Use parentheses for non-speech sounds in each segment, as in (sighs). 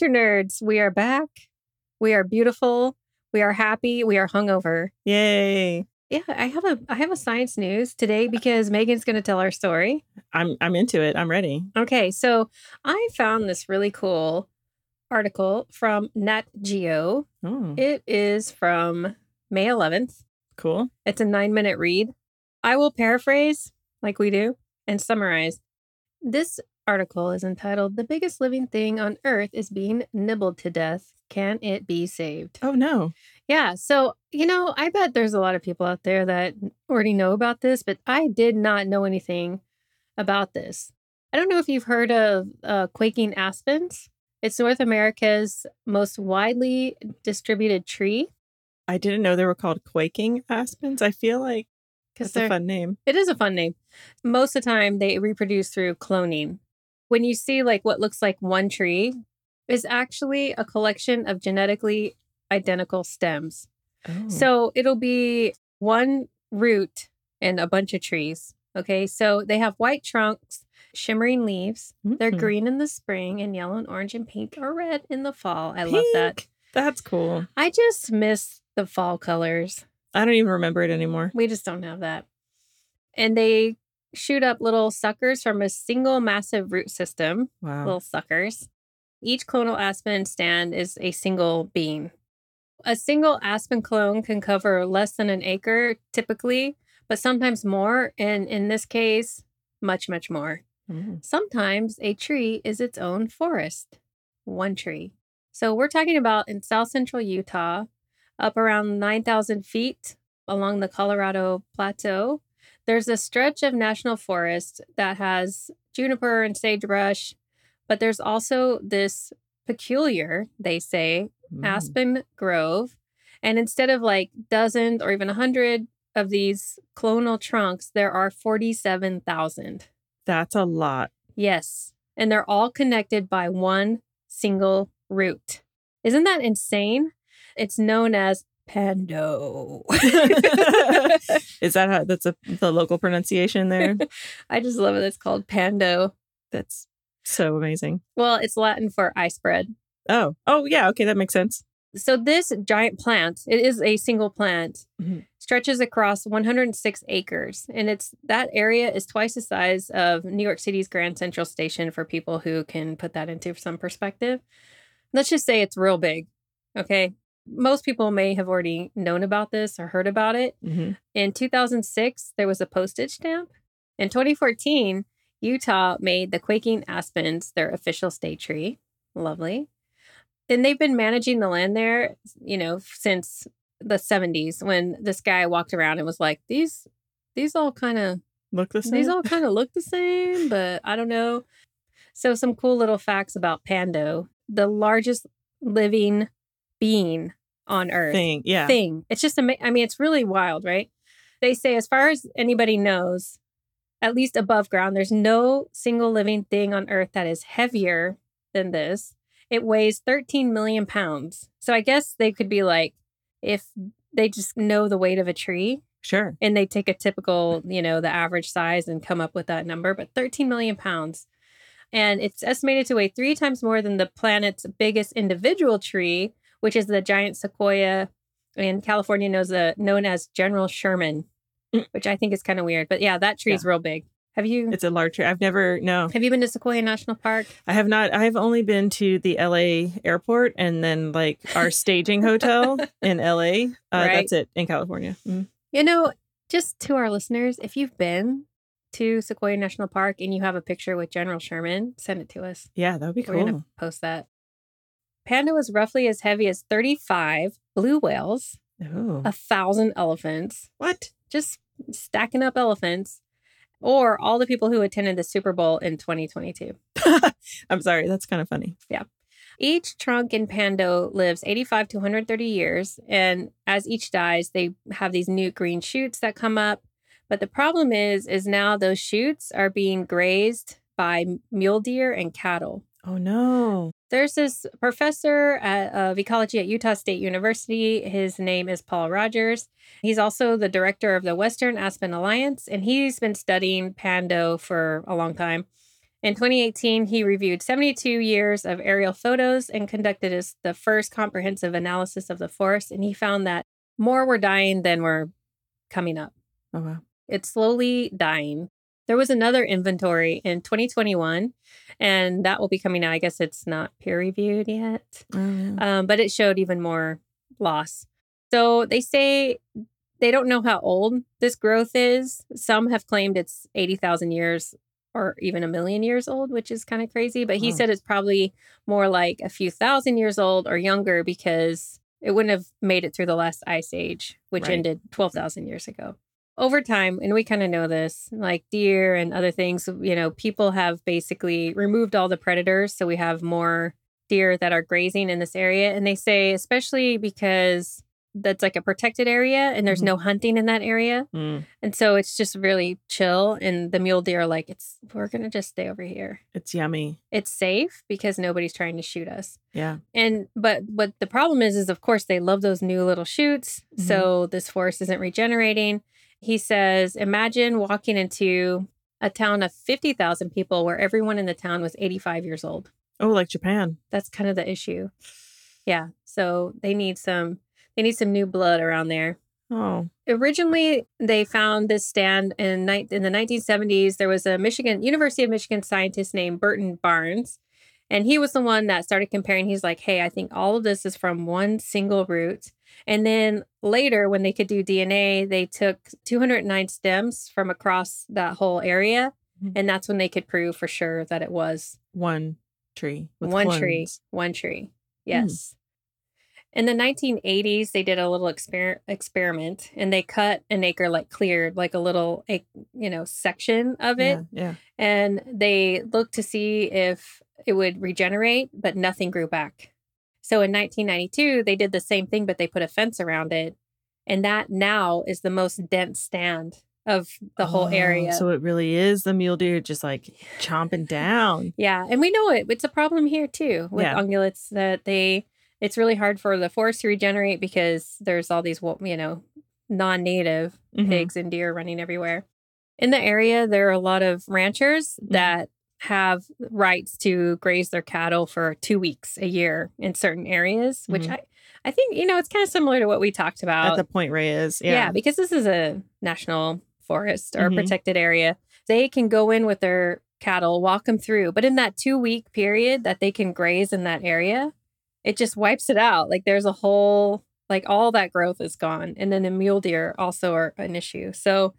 Nature nerds. We are back. We are beautiful. We are happy. We are hungover. Yay. Yeah, I have a I have a science news today because Megan's going to tell our story. I'm I'm into it. I'm ready. Okay, so I found this really cool article from Nat Geo. Oh, It is from May 11th. cool. It's a 9-minute read. I will paraphrase like we do and summarize. This article is entitled The Biggest Living Thing on Earth is Being Nibbled to Death. Can it be saved? Oh no. Yeah. So, you know, I bet there's a lot of people out there that already know about this, but I did not know anything about this. I don't know if you've heard of uh, quaking aspens. It's North America's most widely distributed tree I didn't know they were called quaking aspens. I feel like that's a fun name. it is a fun name. Most of the time, they reproduce through cloning. When you see like what looks like one tree, is actually a collection of genetically identical stems. Oh. So it'll be one root and a bunch of trees. Okay. So they have white trunks, shimmering leaves. They're Mhm. green in the spring and yellow and orange and pink or red in the fall. I love that. That's cool. I just miss the fall colors. I don't even remember it anymore. We just don't have that. And they shoot up little suckers from a single massive root system, Wow. little suckers. Each clonal aspen stand is a single bean. A single aspen clone can cover less than an acre typically, but sometimes more. And in this case, much, much more. Mm. Sometimes a tree is its own forest, one tree. So we're talking about in south central Utah, up around 9,000 feet along the Colorado Plateau. There's a stretch of national forest that has juniper and sagebrush, but there's also this peculiar, they say, Mm. aspen grove. And instead of like dozens or even a hundred of these clonal trunks, there are 47,000. That's a lot. Yes. And they're all connected by one single root. Isn't that insane? It's known as Pando. (laughs) Is that how that's a, the local pronunciation there? (laughs) I just love it. It's called Pando. That's so amazing. Well, it's Latin for ice bread. Oh, oh yeah. Okay, that makes sense. So this giant plant, it is a single plant, Mhm. stretches across 106 acres, and it's that area is twice the size of New York City's Grand Central Station for people who can put that into some perspective. Let's just say it's real big. Okay. Most people may have already known about this or heard about it. hmm In 2006, there was a postage stamp. In 2014, Utah made the quaking aspens their official state tree. Lovely. And they've been managing the land there, you know, since the 70s when this guy walked around and was like, these these all kind of Look the same. these all kind of look the same, but I don't know. So some cool little facts about Pando, the largest living being on earth thing. Yeah. thing. It's just ama- I mean, it's really wild, right? They say, as far as anybody knows, at least above ground, there's no single living thing on Earth that is heavier than this. It weighs 13 million pounds. So I guess they could be like, if they just know the weight of a tree Sure. and they take a typical, you know, the average size and come up with that number, but 13 million pounds. And it's estimated to weigh three times more than the planet's biggest individual tree, which is the giant sequoia in California knows uh, known as General Sherman, Mm. which I think is kind of weird. But yeah, that tree is real big. Have you It's a large tree. I've never no. have you been to Sequoia National Park? I have not. I have only been to the LA airport and then like our (laughs) staging hotel in LA. Uh, Right. That's it in California. Mm. You know, just to our listeners, if you've been to Sequoia National Park and you have a picture with General Sherman, send it to us. Yeah, that would be We're cool. to post that. Pando was roughly as heavy as 35 blue whales, a thousand elephants, what? just stacking up elephants, or all the people who attended the Super Bowl in 2022. (laughs) I'm sorry. That's kind of funny. Yeah. Each trunk in Pando lives 85 to 130 years. And as each dies, they have these new green shoots that come up. But the problem is, is now those shoots are being grazed by mule deer and cattle. Oh no. There's this professor at, uh, of ecology at Utah State University. His name is Paul Rogers. He's also the director of the Western Aspen Alliance, and he's been studying Pando for a long time. In 2018, he reviewed 72 years of aerial photos and conducted his, the first comprehensive analysis of the forest, and he found that more were dying than were coming up. Oh wow. It's slowly dying. There was another inventory in 2021, and that will be coming out. I guess it's not peer reviewed yet, Oh, yeah. um, but it showed even more loss. So they say they don't know how old this growth is. Some have claimed it's 80,000 years or even a million years old, which is kind of crazy. But he Wow. said it's probably more like a few thousand years old or younger because it wouldn't have made it through the last ice age, which Right. ended 12,000 years ago. Over time, and we kind of know this, like deer and other things, you know, people have basically removed all the predators. So we have more deer that are grazing in this area. And they say, especially because that's like a protected area and there's Mhm. no hunting in that area. Mm, And so it's just really chill. And the mule deer are like, it's, we're going to just stay over here. it's yummy. It's safe because nobody's trying to shoot us. Yeah. And, but what the problem is, is of course they love those new little shoots. Mhm. So this forest isn't regenerating. He says, imagine walking into a town of 50,000 people where everyone in the town was 85 years old. Oh, like Japan. That's kind of the issue. Yeah. So they need some, they need some new blood around there Oh. originally they found this stand in, ni- in the 1970s there was a michigan university of michigan scientist named burton barnes and he was the one that started comparing he's like hey i think all of this is from one single root and then later when they could do dna they took 209 stems from across that whole area Mhm. and that's when they could prove for sure that it was One tree. one tree one tree yes in the 1980s they did a little exper- experiment and they cut an acre like cleared like a little you know section of it Yeah. yeah. and they looked to see if it would regenerate but nothing grew back so in 1992 they did the same thing but they put a fence around it and that now is the most dense stand of the whole Oh, area So it really is the mule deer just like chomping down. Yeah, and we know it. It's a problem here too with Yeah. ungulates that they. It's really hard for the forest to regenerate because there's all these, you know, non-native Mhm. pigs and deer running everywhere. In the area, there are a lot of ranchers Mm-hmm. that have rights to graze their cattle for two weeks a year in certain areas, which Mhm. I, I think you know it's kind of similar to what we talked about. At the Point Reyes. Yeah. Yeah. because this is a national forest or Mhm. protected area. They can go in with their cattle, walk them through, but in that two week period that they can graze in that area, it just wipes it out. Like there's a whole, like all that growth is gone. And then the mule deer also are an issue. So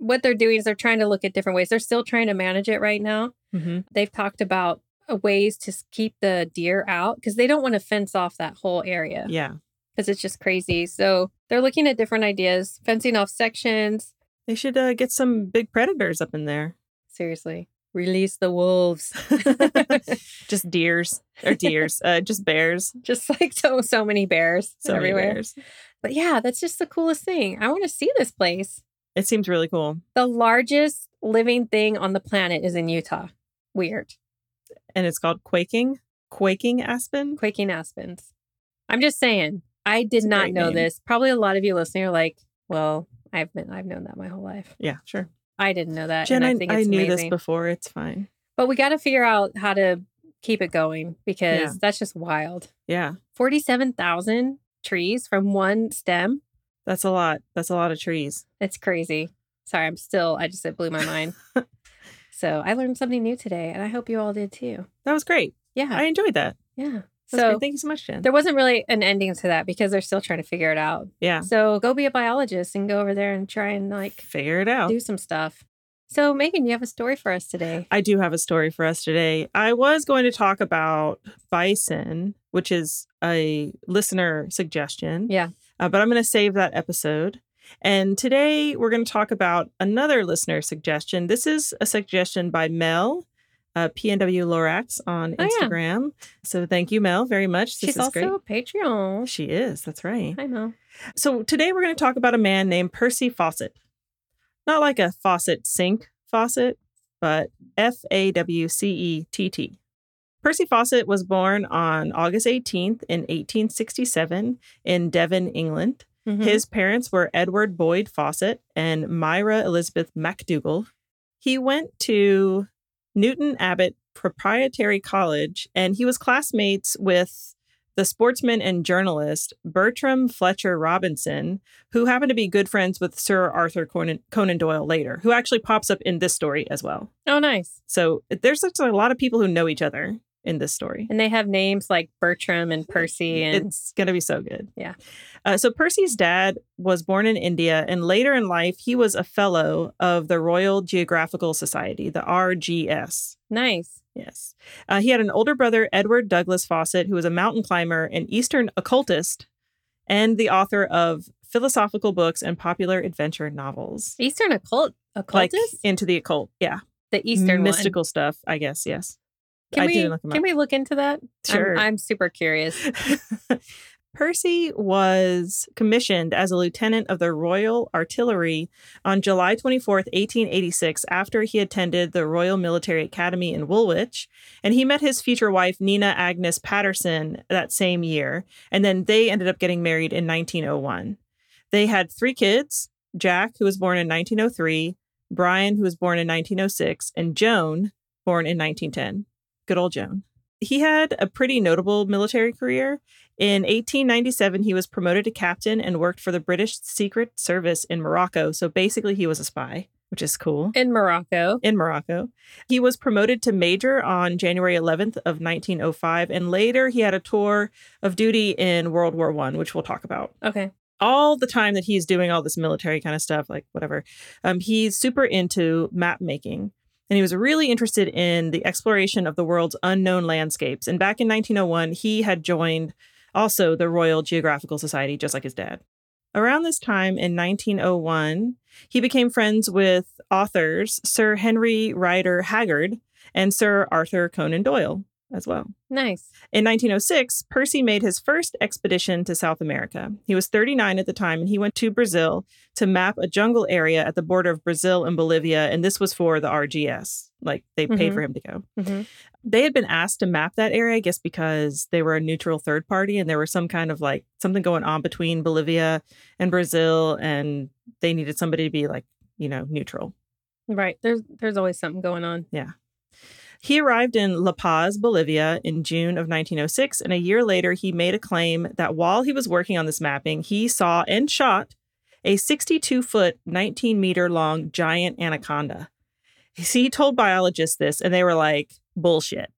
what they're doing is they're trying to look at different ways. They're still trying to manage it right now. hmm They've talked about uh, ways to keep the deer out because they don't want to fence off that whole area Yeah. because it's just crazy. So they're looking at different ideas, fencing off sections. They should uh, get some big predators up in there. Seriously, release the wolves. (laughs) (laughs) just deers or deers, uh, just bears. just like so so many bears So many everywhere. bears. But yeah, that's just the coolest thing. I want to see this place. It seems really cool. The largest living thing on the planet is in Utah. Weird. And it's called Quaking. Quaking Aspen. Quaking Aspens. I'm just saying. I did It's not know name. this. Probably a lot of you listening are like, well, I've been I've known that my whole life. Yeah, sure. I didn't know that. Jen, and I I, think I knew this before. It's fine. But we got to figure out how to keep it going because Yeah. that's just wild. Yeah, 47,000 trees from one stem. That's a lot. That's a lot of trees. It's crazy. Sorry, I'm still, I just, it blew my mind. (laughs) so I learned something new today and I hope you all did too. That was great. Yeah. I enjoyed that. yeah. That's So great. Thank you so much, Jen. there wasn't really an ending to that because they're still trying to figure it out. Yeah, So go be a biologist and go over there and try and like figure it out. do some stuff. So, Megan, you have a story for us today. I do have a story for us today. I was going to talk about bison, which is a listener suggestion. Yeah. Uh, but I'm going to save that episode. And today we're going to talk about another listener suggestion. This is a suggestion by Mel. uh, PNW Lorax on Oh, yeah. Instagram. So thank you, Mel, very much. This She's is also great. a Patreon. She is. That's right. I know. So today we're going to talk about a man named Percy Fawcett. Not like a faucet sink faucet, but F A W C E T T. Percy Fawcett was born on August 18th in 1867 in Devon, England. Mhm. His parents were Edward Boyd Fawcett and Myra Elizabeth MacDougall. He went to Newton Abbot Proprietary College and he was classmates with the sportsman and journalist Bertram Fletcher Robinson, who happened to be good friends with Sir Arthur Conan, Conan Doyle later, who actually pops up in this story as well. oh, nice. So there's such a lot of people who know each other in this story. And they have names like Bertram and Percy and It's going to be so good. Yeah. Uh, so Percy's dad was born in India, and later in life, he was a fellow of the Royal Geographical Society, the RGS. nice. Yes. Uh, he had an older brother, Edward Douglas Fawcett, who was a mountain climber, an Eastern occultist, and the author of philosophical books and popular adventure novels. Eastern occult Like occultist? into the occult. Yeah. the Eastern mystical stuff, I guess. Yes. Can I we didn't look 'em can up. we look into that? I'm- Sure. I'm, super curious. (laughs) Percy was commissioned as a lieutenant of the Royal Artillery on July 24th, 1886, after he attended the Royal Military Academy in Woolwich. And he met his future wife, Nina Agnes Patterson, that same year. And then they ended up getting married in 1901. They had three kids Jack, who was born in 1903, Brian, who was born in 1906, and Joan, born in 1910. Good old Joan. He had a pretty notable military career. In 1897, he was promoted to captain and worked for the British Secret Service in Morocco. So basically, he was a spy, which is cool. In Morocco. In Morocco, he was promoted to major on January 11th of 1905, and later he had a tour of duty in World War One, which we'll talk about Okay. all the time that he's doing all this military kind of stuff, like whatever, um, he's super into map making. And he was really interested in the exploration of the world's unknown landscapes. And back in 1901, he had joined also the Royal Geographical Society, just like his dad. Around this time in 1901, he became friends with authors Sir Henry Rider Haggard and Sir Arthur Conan Doyle as well. Nice. In 1906, Percy made his first expedition to South America. He was 39 at the time, and he went to Brazil to map a jungle area at the border of Brazil and Bolivia. And this was for the RGS. Like they paid Mhm. for him to go. Mhm. They had been asked to map that area, I guess, because they were a neutral third party and there was some kind of like something going on between Bolivia and Brazil. And they needed somebody to be like, you know, neutral. Right. There's there's always something going on. He arrived in La Paz, Bolivia in June of 1906, and a year later, he made a claim that while he was working on this mapping, he saw and shot a 62 foot, 19 meter long giant anaconda. He told biologists this, and they were like, bullshit.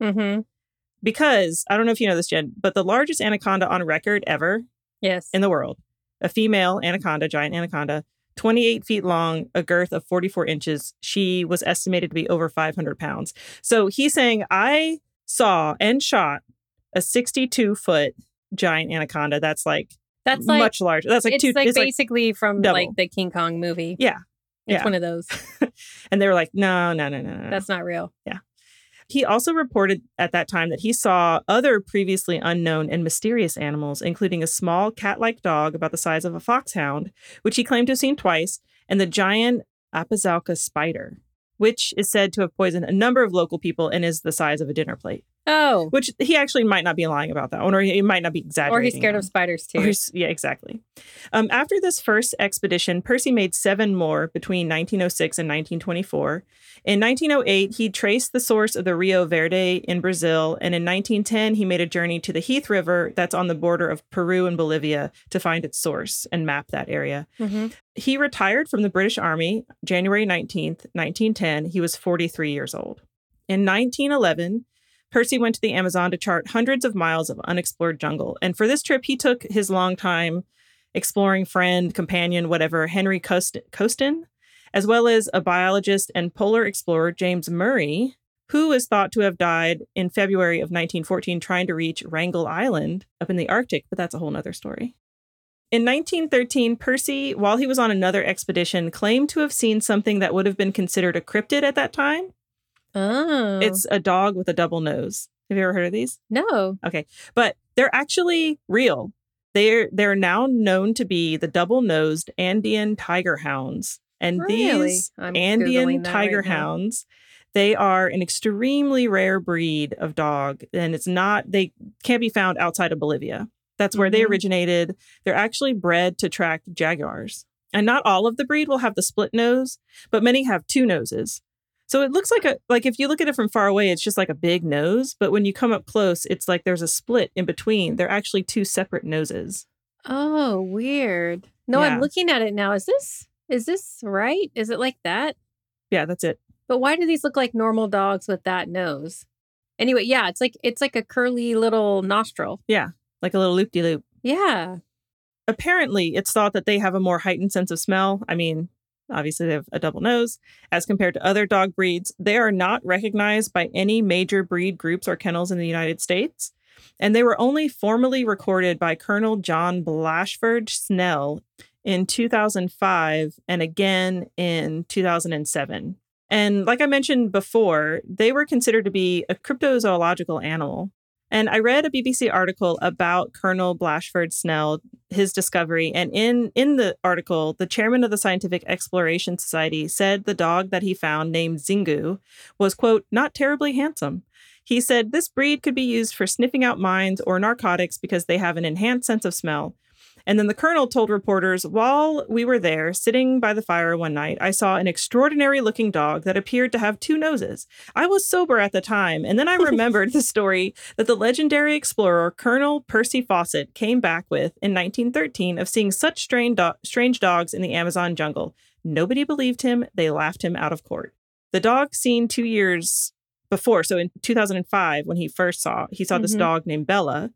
Mm-hmm. Because I don't know if you know this, Jen, but the largest anaconda on record ever Yes. in the world, a female anaconda, giant anaconda, 28 feet long, a girth of 44 inches. She was estimated to be over 500 pounds. So he's saying, I saw and shot a 62 foot giant anaconda. That's like That's like much larger. That's like it's two. like it's like, basically from double. like the King Kong movie. yeah. It's yeah. one of those. (laughs) And they were like, no, no, no, no, no. That's not real. He also reported at that time that he saw other previously unknown and mysterious animals, including a small cat like dog about the size of a foxhound, which he claimed to have seen twice, and the giant Apazauca spider, which is said to have poisoned a number of local people and is the size of a dinner plate. Oh. Which he actually might not be lying about that one, or he might not be exaggerating. Or he's scared on. of spiders too. yeah, exactly. Um, after this first expedition, Percy made seven more between 1906 and 1924. In 1908, he traced the source of the Rio Verde in Brazil, and in 1910, he made a journey to the Heath River that's on the border of Peru and Bolivia to find its source and map that area. Mhm. He retired from the British Army January 19th, 1910. He was 43 years old. In 1911, Percy went to the Amazon to chart hundreds of miles of unexplored jungle. And for this trip, he took his longtime exploring friend, companion, whatever, Henry Cost- Costin, as well as a biologist and polar explorer, James Murray, who is thought to have died in February of 1914 trying to reach Wrangel Island up in the Arctic, but that's a whole nother story. In 1913, Percy, while he was on another expedition, claimed to have seen something that would have been considered a cryptid at that time. Oh. It's a dog with a double nose. Have you ever heard of these? no. Okay. But they're actually real. They're they're now known to be the double-nosed Andean tiger hounds. And Really? these I'm Andean tiger right hounds, they are an extremely rare breed of dog and it's not they can't be found outside of Bolivia. That's where they Mhm. originated. They're actually bred to track jaguars. And not all of the breed will have the split nose, but many have two noses. So it looks like a like if you look at it from far away, it's just like a big nose, but when you come up close, it's like there's a split in between. They're actually two separate noses. Oh, weird. No, Yeah. I'm looking at it now. Is this is this right? Is it like that? Yeah, that's it. But why do these look like normal dogs with that nose? Anyway, yeah, it's like it's like a curly little nostril. Yeah, like a little loop de loop. Yeah. Apparently, it's thought that they have a more heightened sense of smell. I mean, obviously they have a double nose as compared to other dog breeds. They are not recognized by any major breed groups or kennels in the United States. And they were only formally recorded by Colonel John Blashford Snell in 2005 and again in 2007. And like I mentioned before, they were considered to be a cryptozoological animal. And I read a BBC article about Colonel Blashford Snell, his discovery, and in in the article, the chairman of the Scientific Exploration Society said the dog that he found named Zingu was quote not terribly handsome. He said this breed could be used for sniffing out mines or narcotics because they have an enhanced sense of smell. And then the colonel told reporters, while we were there sitting by the fire one night, I saw an extraordinary looking dog that appeared to have two noses. I was sober at the time, and then I (laughs) remembered the story that the legendary explorer Colonel Percy Fawcett came back with in 1913 of seeing such strange, do- strange dogs in the Amazon jungle. Nobody believed him. They laughed him out of court. The dog seen two years before, so in 2005, when he first saw, he saw this Mhm. dog named Bella.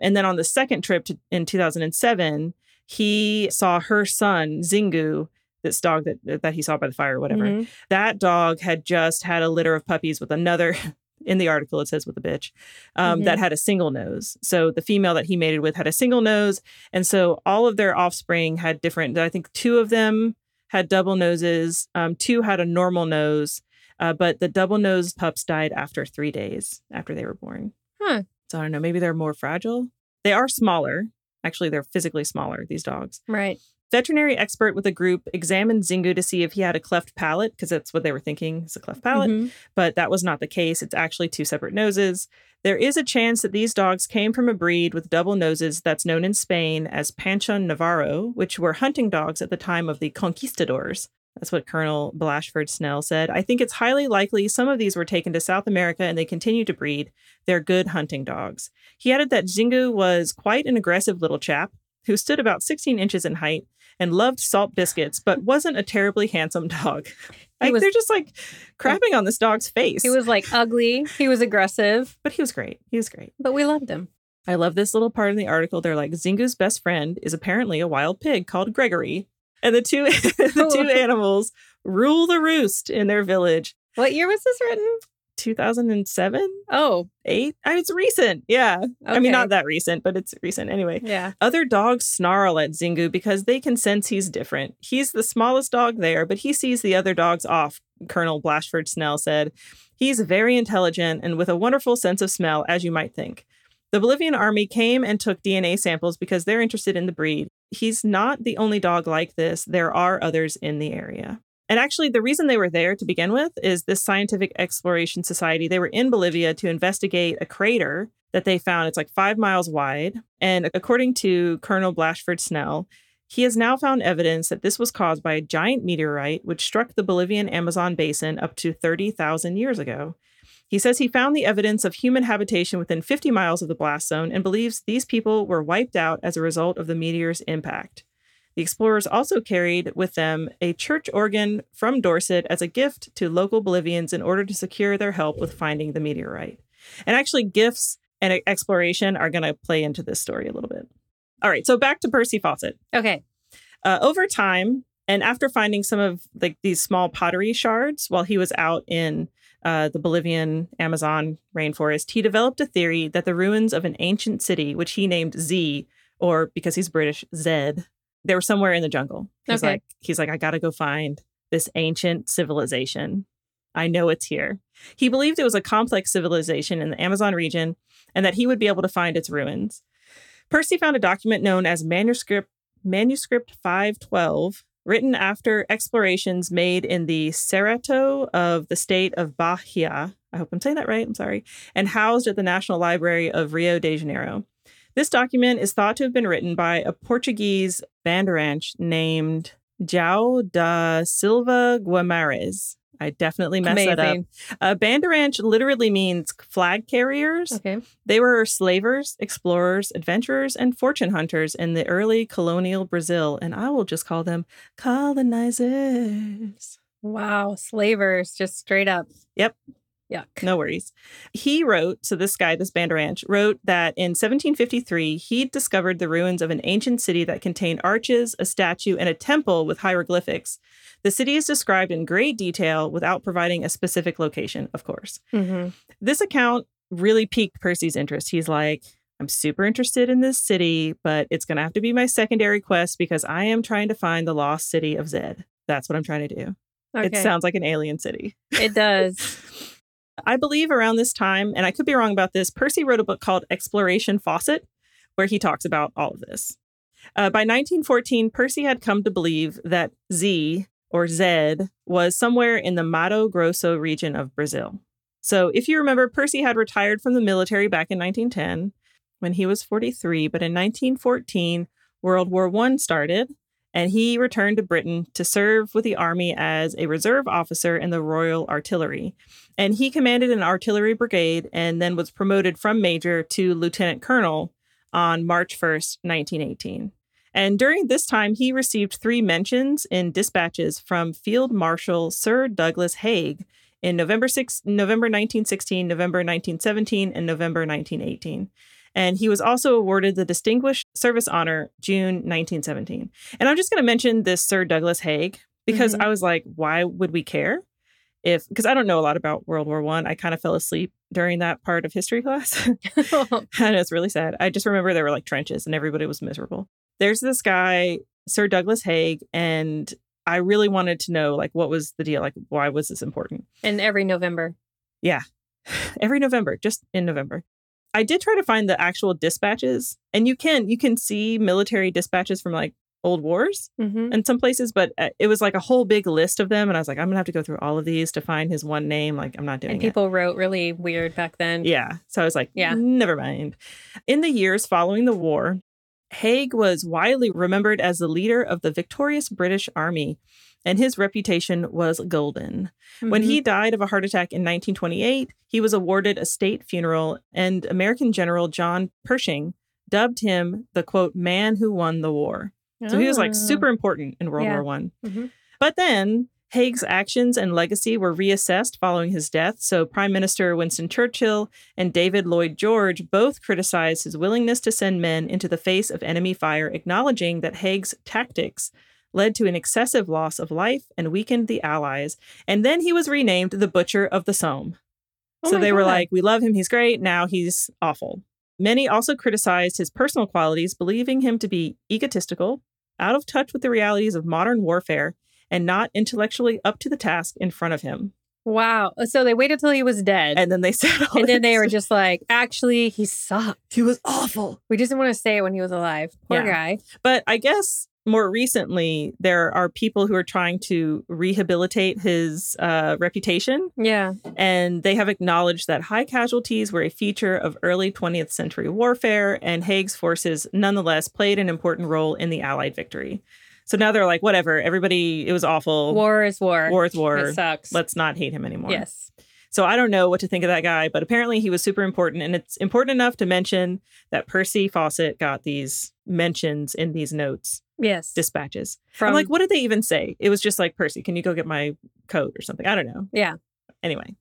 And then on the second trip to, in 2007, he saw her son, Zingu, this dog that, that he saw by the fire or whatever. Mhm. that dog had just had a litter of puppies with another (laughs) in the article it says with a bitch um, that had a single nose. So the female that he mated with had a single nose. And so all of their offspring had different i think two of them had double noses um, two had a normal nose uh, but the double nosed pups died after three days after they were born. Huh. So i don't know maybe they're more fragile they are smaller actually they're physically smaller these dogs Right. veterinary expert with a group examined Zingu to see if he had a cleft palate because that's what they were thinking is a cleft palate, Mhm. but that was not the case. It's actually two separate noses. There is a chance that these dogs came from a breed with double noses that's known in Spain as Panchon Navarro, which were hunting dogs at the time of the conquistadors. That's what Colonel Blashford Snell said. I think it's highly likely some of these were taken to South America and they continue to breed. They're good hunting dogs. He added that Zingu was quite an aggressive little chap who stood about 16 inches in height and loved salt biscuits, but wasn't a terribly handsome dog. (laughs) Like, was- they're just like crapping on this dog's face. He was like ugly. He was aggressive, but he was great. He was great. but we loved him. I love this little part in the article. They're like, Zingu's best friend is apparently a wild pig called Gregory. And the two (laughs) the two (laughs) animals rule the roost in their village. What year was this written? 2007, Oh, 8? I, it's recent. Yeah. I mean, not that recent, but it's recent anyway. yeah. Other dogs snarl at Zingu because they can sense he's different. He's the smallest dog there, but he sees the other dogs off, Colonel Blashford Snell said. He's very intelligent and with a wonderful sense of smell, as you might think. The Bolivian army came and took DNA samples because they're interested in the breed. He's not the only dog like this, there are others in the area. And actually, the reason they were there to begin with is this Scientific Exploration Society. They were in Bolivia to investigate a crater that they found. It's like five miles wide. And according to Colonel Blashford Snell, he has now found evidence that this was caused by a giant meteorite which struck the Bolivian Amazon basin up to 30,000 years ago. He says he found the evidence of human habitation within 50 miles of the blast zone and believes these people were wiped out as a result of the meteor's impact. The explorers also carried with them a church organ from Dorset as a gift to local Bolivians in order to secure their help with finding the meteorite. And actually, gifts and exploration are going to play into this story a little bit. All right, so back to Percy Fawcett. Okay. Uh, over time, and after finding some of like these small pottery shards while he was out in uh, the Bolivian Amazon rainforest, he developed a theory that the ruins of an ancient city, which he named Z, or because he's British, Zed, they were somewhere in the jungle. He's Okay. like, he's like, I gotta go find this ancient civilization. I know it's here. He believed it was a complex civilization in the Amazon region and that he would be able to find its ruins. Percy found a document known as Manuscript Manuscript 512, written after explorations made in the Cerrato of the state of Bahia. I hope I'm saying that right. I'm sorry. And housed at the National Library of Rio de Janeiro. This document is thought to have been written by a Portuguese bandeirante named João da Silva Guimarães. I definitely messed that up. Amazing. Uh, bandeirante literally means flag carriers. Okay. They were slavers, explorers, adventurers, and fortune hunters in the early colonial Brazil, and I will just call them colonizers. Wow. Slavers, just straight up. Yep. Yuck. No worries. He wrote, so this guy, this Banderanch, wrote that in 1753, he discovered the ruins of an ancient city that contained arches, a statue, and a temple with hieroglyphics. The city is described in great detail without providing a specific location, of course. hmm This account really piqued Percy's interest. He's like, I'm super interested in this city, but it's going to have to be my secondary quest because I am trying to find the lost city of Zed. That's what I'm trying to do. Okay. It sounds like an alien city. it does. (laughs) I believe around this time, and I could be wrong about this, Percy wrote a book called Exploration Fawcett, where he talks about all of this. Uh, by 1914, Percy had come to believe that Z or Zed was somewhere in the Mato Grosso region of Brazil. So, if you remember, Percy had retired from the military back in 1910 when he was 43, but in 1914, World War I started, and he returned to Britain to serve with the army as a reserve officer in the Royal Artillery. And he commanded an artillery brigade and then was promoted from major to lieutenant colonel on March 1st, 1918. And during this time, he received three mentions in dispatches from Field Marshal Sir Douglas Haig in November 6, November 1916, November 1917, and November 1918. And he was also awarded the Distinguished Service Honor June 1917. And I'm just going to mention this Sir Douglas Haig because Mhm. I was like, why would we care? If because I don't know a lot about World War One. I. kind of fell asleep during that part of history class. (laughs) (laughs) and it's really sad. I just remember there were like trenches and everybody was miserable. There's this guy, Sir Douglas Haig, and I really wanted to know like what was the deal? Like why was this important? and every November. Yeah, (sighs) every November, just in November. I did try to find the actual dispatches, and you can you can see military dispatches from like old wars hmm in some places, but uh, it was like a whole big list of them, and I was like, I'm gonna have to go through all of these to find his one name. Like I'm not doing And it. people wrote really weird back then. Yeah. So I was like, Yeah. never mind. In the years following the war, Haig was widely remembered as the leader of the victorious British Army, and his reputation was golden. When Mhm. he died of a heart attack in 1928, he was awarded a state funeral, and American General John Pershing dubbed him the quote, man who won the war. So he was like Ah. super important in World Yeah. War One. Mhm. But then Haig's actions and legacy were reassessed following his death. So Prime Minister Winston Churchill and David Lloyd George both criticized his willingness to send men into the face of enemy fire, acknowledging that Haig's tactics led to an excessive loss of life and weakened the Allies. And then he was renamed the Butcher of the Somme. Oh so they were like, we love him, he's great. Now he's awful. Many also criticized his personal qualities, believing him to be egotistical, out of touch with the realities of modern warfare, and not intellectually up to the task in front of him. wow. Uh, so they waited till he was dead. And then they (laughs) said, all and then they were just like, actually, he sucked. he was awful. We just didn't want to say it when he was alive. Poor Yeah. guy. But I guess more recently, there are people who are trying to rehabilitate his uh, reputation. Yeah. and they have acknowledged that high casualties were a feature of early 20th century warfare, and Haig's forces nonetheless played an important role in the Allied victory. So now they're like, whatever, everybody, it was awful. War is war. War is war. It sucks. Let's not hate him anymore. Yes. So I don't know what to think of that guy, but apparently he was super important. And it's important enough to mention that Percy Fawcett got these mentions in these notes, Yes. dispatches. From I'm like, what did they even say? It was just like, Percy, can you go get my coat or something? I don't know. Yeah. Anyway,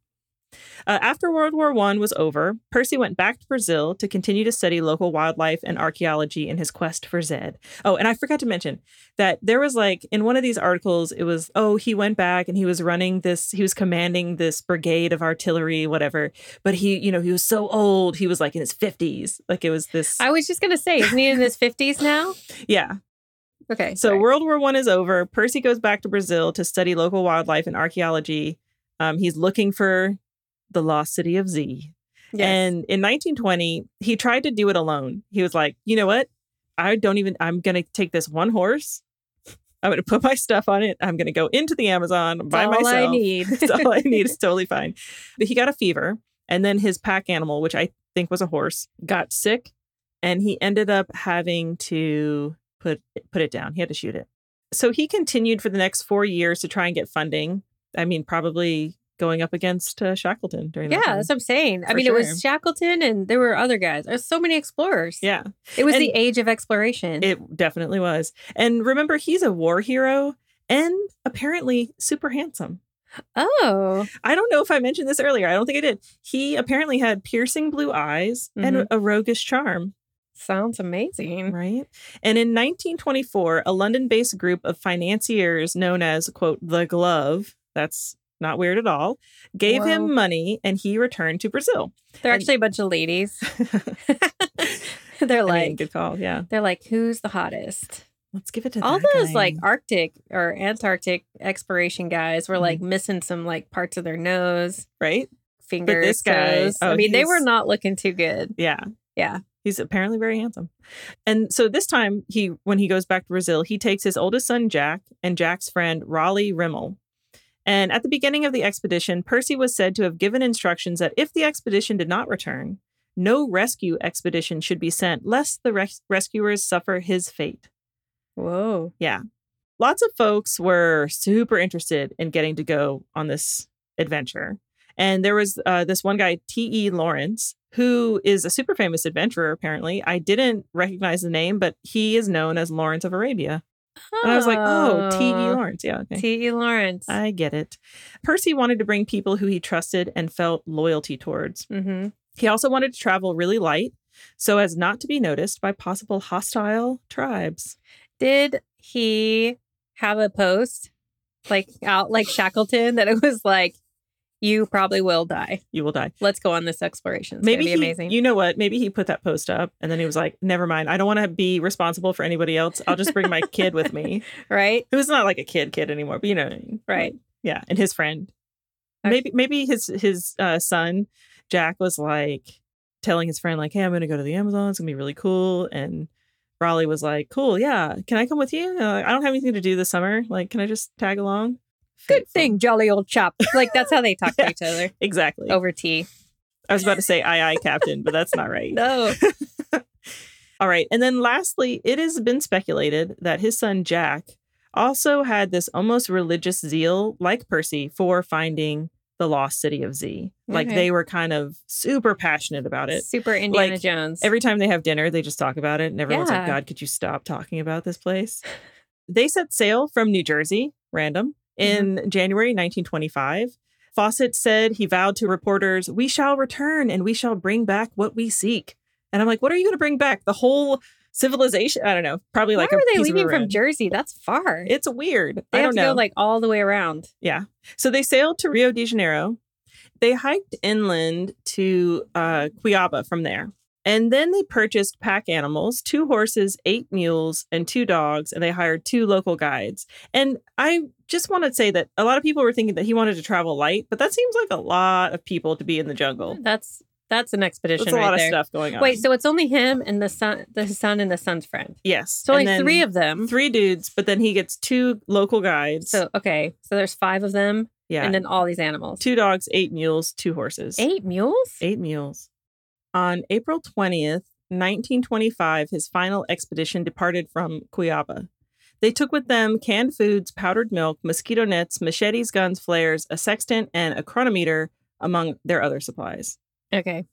uh, after World War One was over, Percy went back to Brazil to continue to study local wildlife and archaeology in his quest for Zed. Oh, and I forgot to mention that there was like in one of these articles, it was oh he went back and he was running this, he was commanding this brigade of artillery, whatever. But he, you know, he was so old, he was like in his fifties, like it was this. I was just gonna say, isn't he in his fifties now? (laughs) yeah, Okay. so sorry. World War One is over. Percy goes back to Brazil to study local wildlife and archaeology. Um, he's looking for the lost city of Z. Yes. And in 1920, he tried to do it alone. He was like, you know what? I don't even, I'm going to take this one horse. I'm going to put my stuff on it. I'm going to go into the Amazon by all myself. I need. That's all I need. It's (laughs) totally fine. But he got a fever. And then his pack animal, which I think was a horse, got sick. And he ended up having to put put it down. He had to shoot it. So he continued for the next four years to try and get funding. I mean, probably going up against uh, Shackleton during that yeah, time. that's what I'm saying. I For mean, it was Shackleton and there were other guys. There's so many explorers. Yeah, It was And- the age of exploration. it definitely was. And remember, he's a war hero and apparently super handsome. oh, I don't know if I mentioned this earlier. I don't think I did. He apparently had piercing blue eyes and Mhm. a roguish charm, sounds amazing. right? And in 1924, a London based group of financiers known as, quote, the Glove, that's not weird at all, gave Whoa. him money and he returned to Brazil. They're And- actually a bunch of ladies. (laughs) they're I like, mean, good call. Yeah. they're like, who's the hottest? Let's give it to All that those guy. like Arctic or Antarctic exploration guys were Mm-hmm. like missing some like parts of their nose, right? fingers. this guy- toes. oh, I mean, they were not looking too good. Yeah. Yeah. He's apparently very handsome. And so this time he when he goes back to Brazil, he takes his oldest son Jack and Jack's friend Raleigh Rimell. And at the beginning of the expedition, Percy was said to have given instructions that if the expedition did not return, no rescue expedition should be sent lest the res- rescuers suffer his fate. Whoa. Yeah. Lots of folks were super interested in getting to go on this adventure. And there was uh, this one guy, T.E. Lawrence, who is a super famous adventurer, apparently. I didn't recognize the name, but he is known as Lawrence of Arabia. And I was like, oh, T.E. Lawrence. Yeah, okay. T.E. Lawrence. I get it. Percy wanted to bring people who he trusted and felt loyalty towards. mm-hmm. He also wanted to travel really light so as not to be noticed by possible hostile tribes. Did he have a post like out like Shackleton that it was like, you probably will die. You will die. Let's go on this exploration. It's Maybe be he, amazing. You know what? Maybe he put that post up and then he was like, "Never mind. I don't want to be responsible for anybody else. I'll just bring my (laughs) kid with me." right? Who's not like a kid kid anymore, but you know. Right. Yeah, and his friend. Okay. Maybe maybe his his uh, son Jack was like telling his friend like, "Hey, I'm going to go to the Amazon. It's going to be really cool." And Raleigh was like, "Cool, yeah. Can I come with you? Uh, I don't have anything to do this summer. Like, can I just tag along?" Good thing, jolly old chap. Like that's how they talk (laughs) Yeah. to each other Exactly. over tea. I was about to say aye aye captain, but that's not right. (laughs) No. (laughs) All right. And then lastly, it has been speculated that his son Jack also had this almost religious zeal, like Percy, for finding the lost city of Z. Like Okay. they were kind of super passionate about it. Super Indiana Like, Jones. Every time they have dinner, they just talk about it. And everyone's like, God, could you stop talking about this place? They set sail from New Jersey, random, in Mm-hmm. January 1925. Fawcett said he vowed to reporters, We shall return and we shall bring back what we seek. And I'm like, What are you going to bring back? The whole civilization? I don't know. Probably like, Why are they leaving from Jersey? That's far. It's weird. they I have don't to know. go like all the way around. Yeah. So they sailed to Rio de Janeiro. They hiked inland to uh, Cuiaba from there. And then they purchased pack animals two horses, eight mules, and two dogs. And they hired two local guides. And I just want to say that a lot of people were thinking that he wanted to travel light, but that seems like a lot of people to be in the jungle. That's that's an expedition There's a right lot there. of stuff going on. Wait, so it's only him and the son, the son and the son's friend. yes. So And only three of them. three dudes, but then he gets two local guides. So okay, so there's five of them, yeah. and then all these animals. two dogs, eight mules, two horses. Eight mules. Eight mules. On April 20th, 1925, his final expedition departed from Cuiaba. They took with them canned foods, powdered milk, mosquito nets, machetes, guns, flares, a sextant, and a chronometer, among their other supplies. Okay,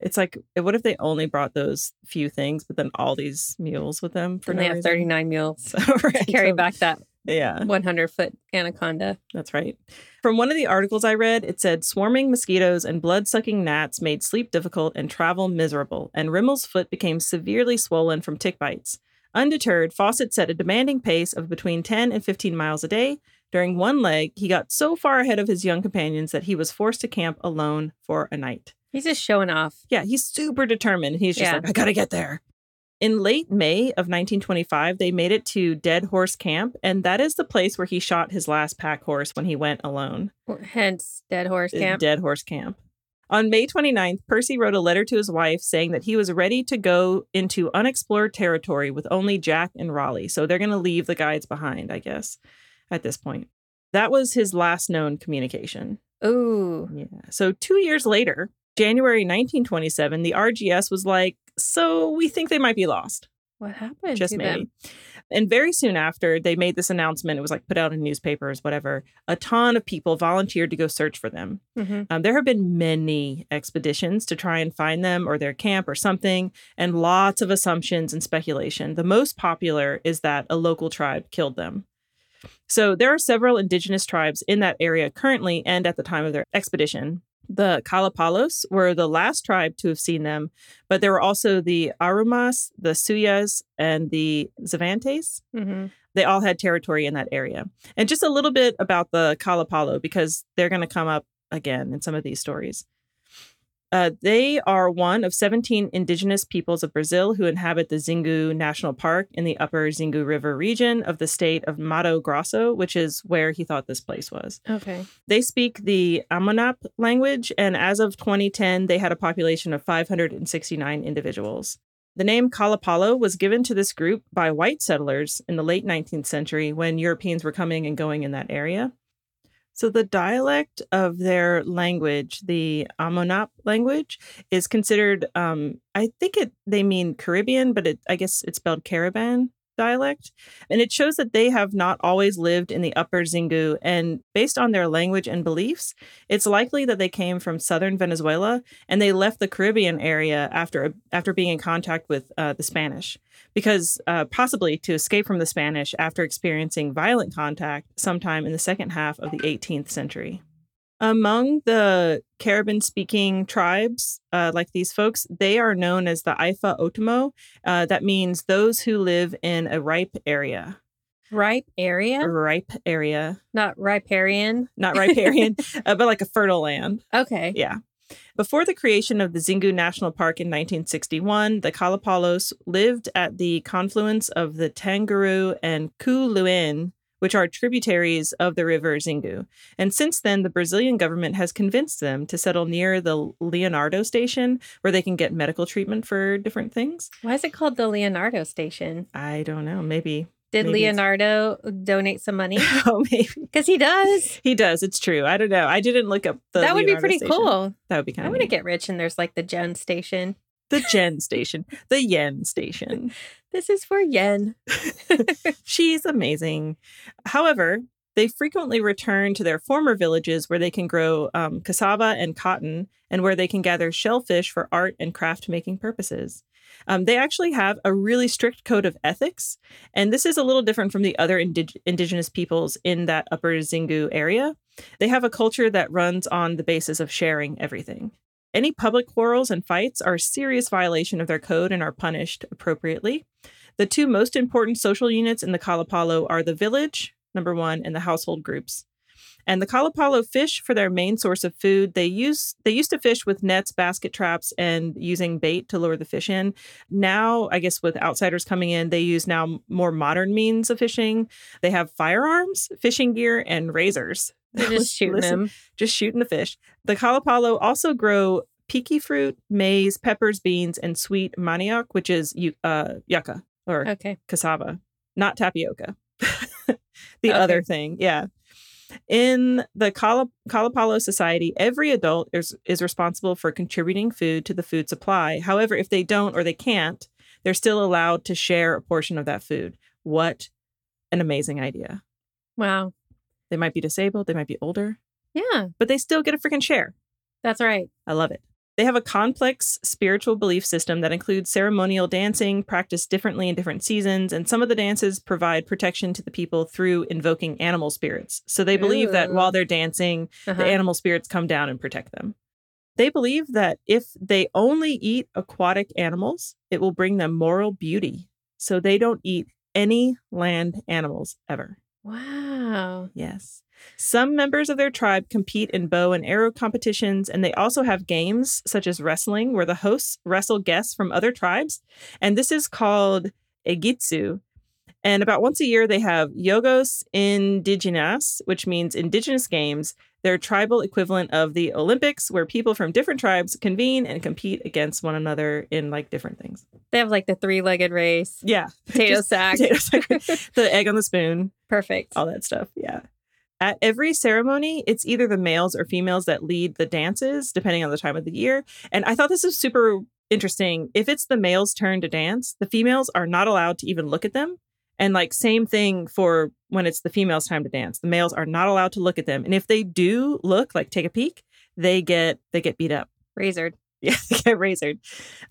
It's like, what if they only brought those few things, but then all these mules with them for and no they have reason? 39 mules (laughs) right, carry back that Yeah. 100 foot anaconda. That's right. From one of the articles I read, it said swarming mosquitoes and blood sucking gnats made sleep difficult and travel miserable, and Rimell's foot became severely swollen from tick bites. Undeterred, Fawcett set a demanding pace of between 10 and 15 miles a day. During one leg, he got so far ahead of his young companions that he was forced to camp alone for a night. He's just showing off. Yeah, he's super determined. He's just Yeah. like, I gotta get there. In late May of 1925, they made it to Dead Horse Camp, and that is the place where he shot his last pack horse when he went alone. Hence, Dead Horse Uh, Camp. Dead Horse Camp. On May 29th, Percy wrote a letter to his wife saying that he was ready to go into unexplored territory with only Jack and Raleigh. So they're going to leave the guides behind, I guess, at this point. That was his last known communication. Oh. Yeah. So two years later, January 1927, the RGS was like, so we think they might be lost. What happened Just to maybe. them? And very soon after they made this announcement, it was like put out in newspapers, whatever. A ton of people volunteered to go search for them. Mhm. Um, there have been many expeditions to try and find them or their camp or something, and lots of assumptions and speculation. The most popular is that a local tribe killed them. So there are several indigenous tribes in that area currently and at the time of their expedition. The Kalapalos were the last tribe to have seen them, but there were also the Arumas, the Suyas, and the Zavantes Mhm. they all had territory in that area. And just a little bit about the Kalapalo, because they're going to come up again in some of these stories. Uh, they are one of 17 indigenous peoples of Brazil who inhabit the Xingu National Park in the upper Xingu River region of the state of Mato Grosso, which is where he thought this place was. Okay. They speak the Amonap language, and as of 2010, they had a population of 569 individuals. The name Kalapalo was given to this group by white settlers in the late 19th century when Europeans were coming and going in that area. So, the dialect of their language, the Amonap language, is considered, um, I think it they mean Caribbean, but it, I guess it's spelled Cariban dialect. And it shows that they have not always lived in the upper Xingu. And based on their language and beliefs, it's likely that they came from southern Venezuela and they left the Caribbean area after after being in contact with uh, the Spanish, because uh, possibly to escape from the Spanish after experiencing violent contact sometime in the second half of the 18th century. Among the Caribbean speaking tribes, uh, like these folks, they are known as the Ifa Otomo. Uh, that means those who live in a ripe area. Ripe area? Ripe area. Not riparian. Not riparian, (laughs) uh, but like a fertile land. Okay. Yeah. Before the creation of the Xingu National Park in 1961, the Kalapalos lived at the confluence of the Tanguru and Kuluin, which are tributaries of the river Xingu. And since then, the Brazilian government has convinced them to settle near the Leonardo station where they can get medical treatment for different things. Why is it called the Leonardo Station? I don't know. Maybe. Did Maybe Leonardo donate some money? (laughs) oh, maybe. Because he does. (laughs) He does. It's true. I don't know. I didn't look up the that would be pretty station. cool. That would be kind I of I want to get rich and there's like the Gen Station. the Jen station, the Yen station. (laughs) This is for yen. (laughs) She's amazing. However, they frequently return to their former villages where they can grow um, cassava and cotton and where they can gather shellfish for art and craft making purposes. Um, they actually have a really strict code of ethics, and this is a little different from the other indig- indigenous peoples in that upper Xingu area. They have a culture that runs on the basis of sharing everything. Any public quarrels and fights are a serious violation of their code and are punished appropriately. The two most important social units in the Kalapalo are the village, number one, and the household groups. And the Kalapalo fish for their main source of food. They use they used to fish with nets, basket traps, and using bait to lure the fish in. Now, I guess with outsiders coming in, they use now more modern means of fishing. They have firearms, fishing gear, and razors. They're (laughs) just shooting Listen, them. just shooting the fish. The Kalapalo also grow pequi fruit, maize, peppers, beans, and sweet manioc, which is uh, yucca or Okay. cassava, not tapioca. (laughs) the Okay. other thing, yeah. In the Kala- Kalapalo society, every adult is, is responsible for contributing food to the food supply. However, if they don't or they can't, they're still allowed to share a portion of that food. What an amazing idea. Wow. They might be disabled, they might be older, Yeah, but they still get a freaking share. that's right. I love it. They have a complex spiritual belief system that includes ceremonial dancing, practiced differently in different seasons, and some of the dances provide protection to the people through invoking animal spirits. So they believe that while they're dancing, Uh-huh. the animal spirits come down and protect them. They believe that if they only eat aquatic animals, it will bring them moral beauty. So they don't eat any land animals ever. Wow. Yes. Some members of their tribe compete in bow and arrow competitions, and they also have games such as wrestling, where the hosts wrestle guests from other tribes. And this is called Egitsu. And about once a year, they have Yogos Indigenas, which means indigenous games. Their tribal equivalent of the Olympics, where people from different tribes convene and compete against one another in like different things. They have like the three legged race, Yeah. (laughs) potato sack. potato sack. (laughs) the egg on the spoon, Perfect. all that stuff. Yeah. At every ceremony, it's either the males or females that lead the dances, depending on the time of the year. And I thought this was super interesting. If it's the male's turn to dance, the females are not allowed to even look at them. And like same thing for when it's the female's time to dance. The males are not allowed to look at them. And if they do look, like take a peek, they get they get beat up. Razored. (laughs) Yeah, they get razored.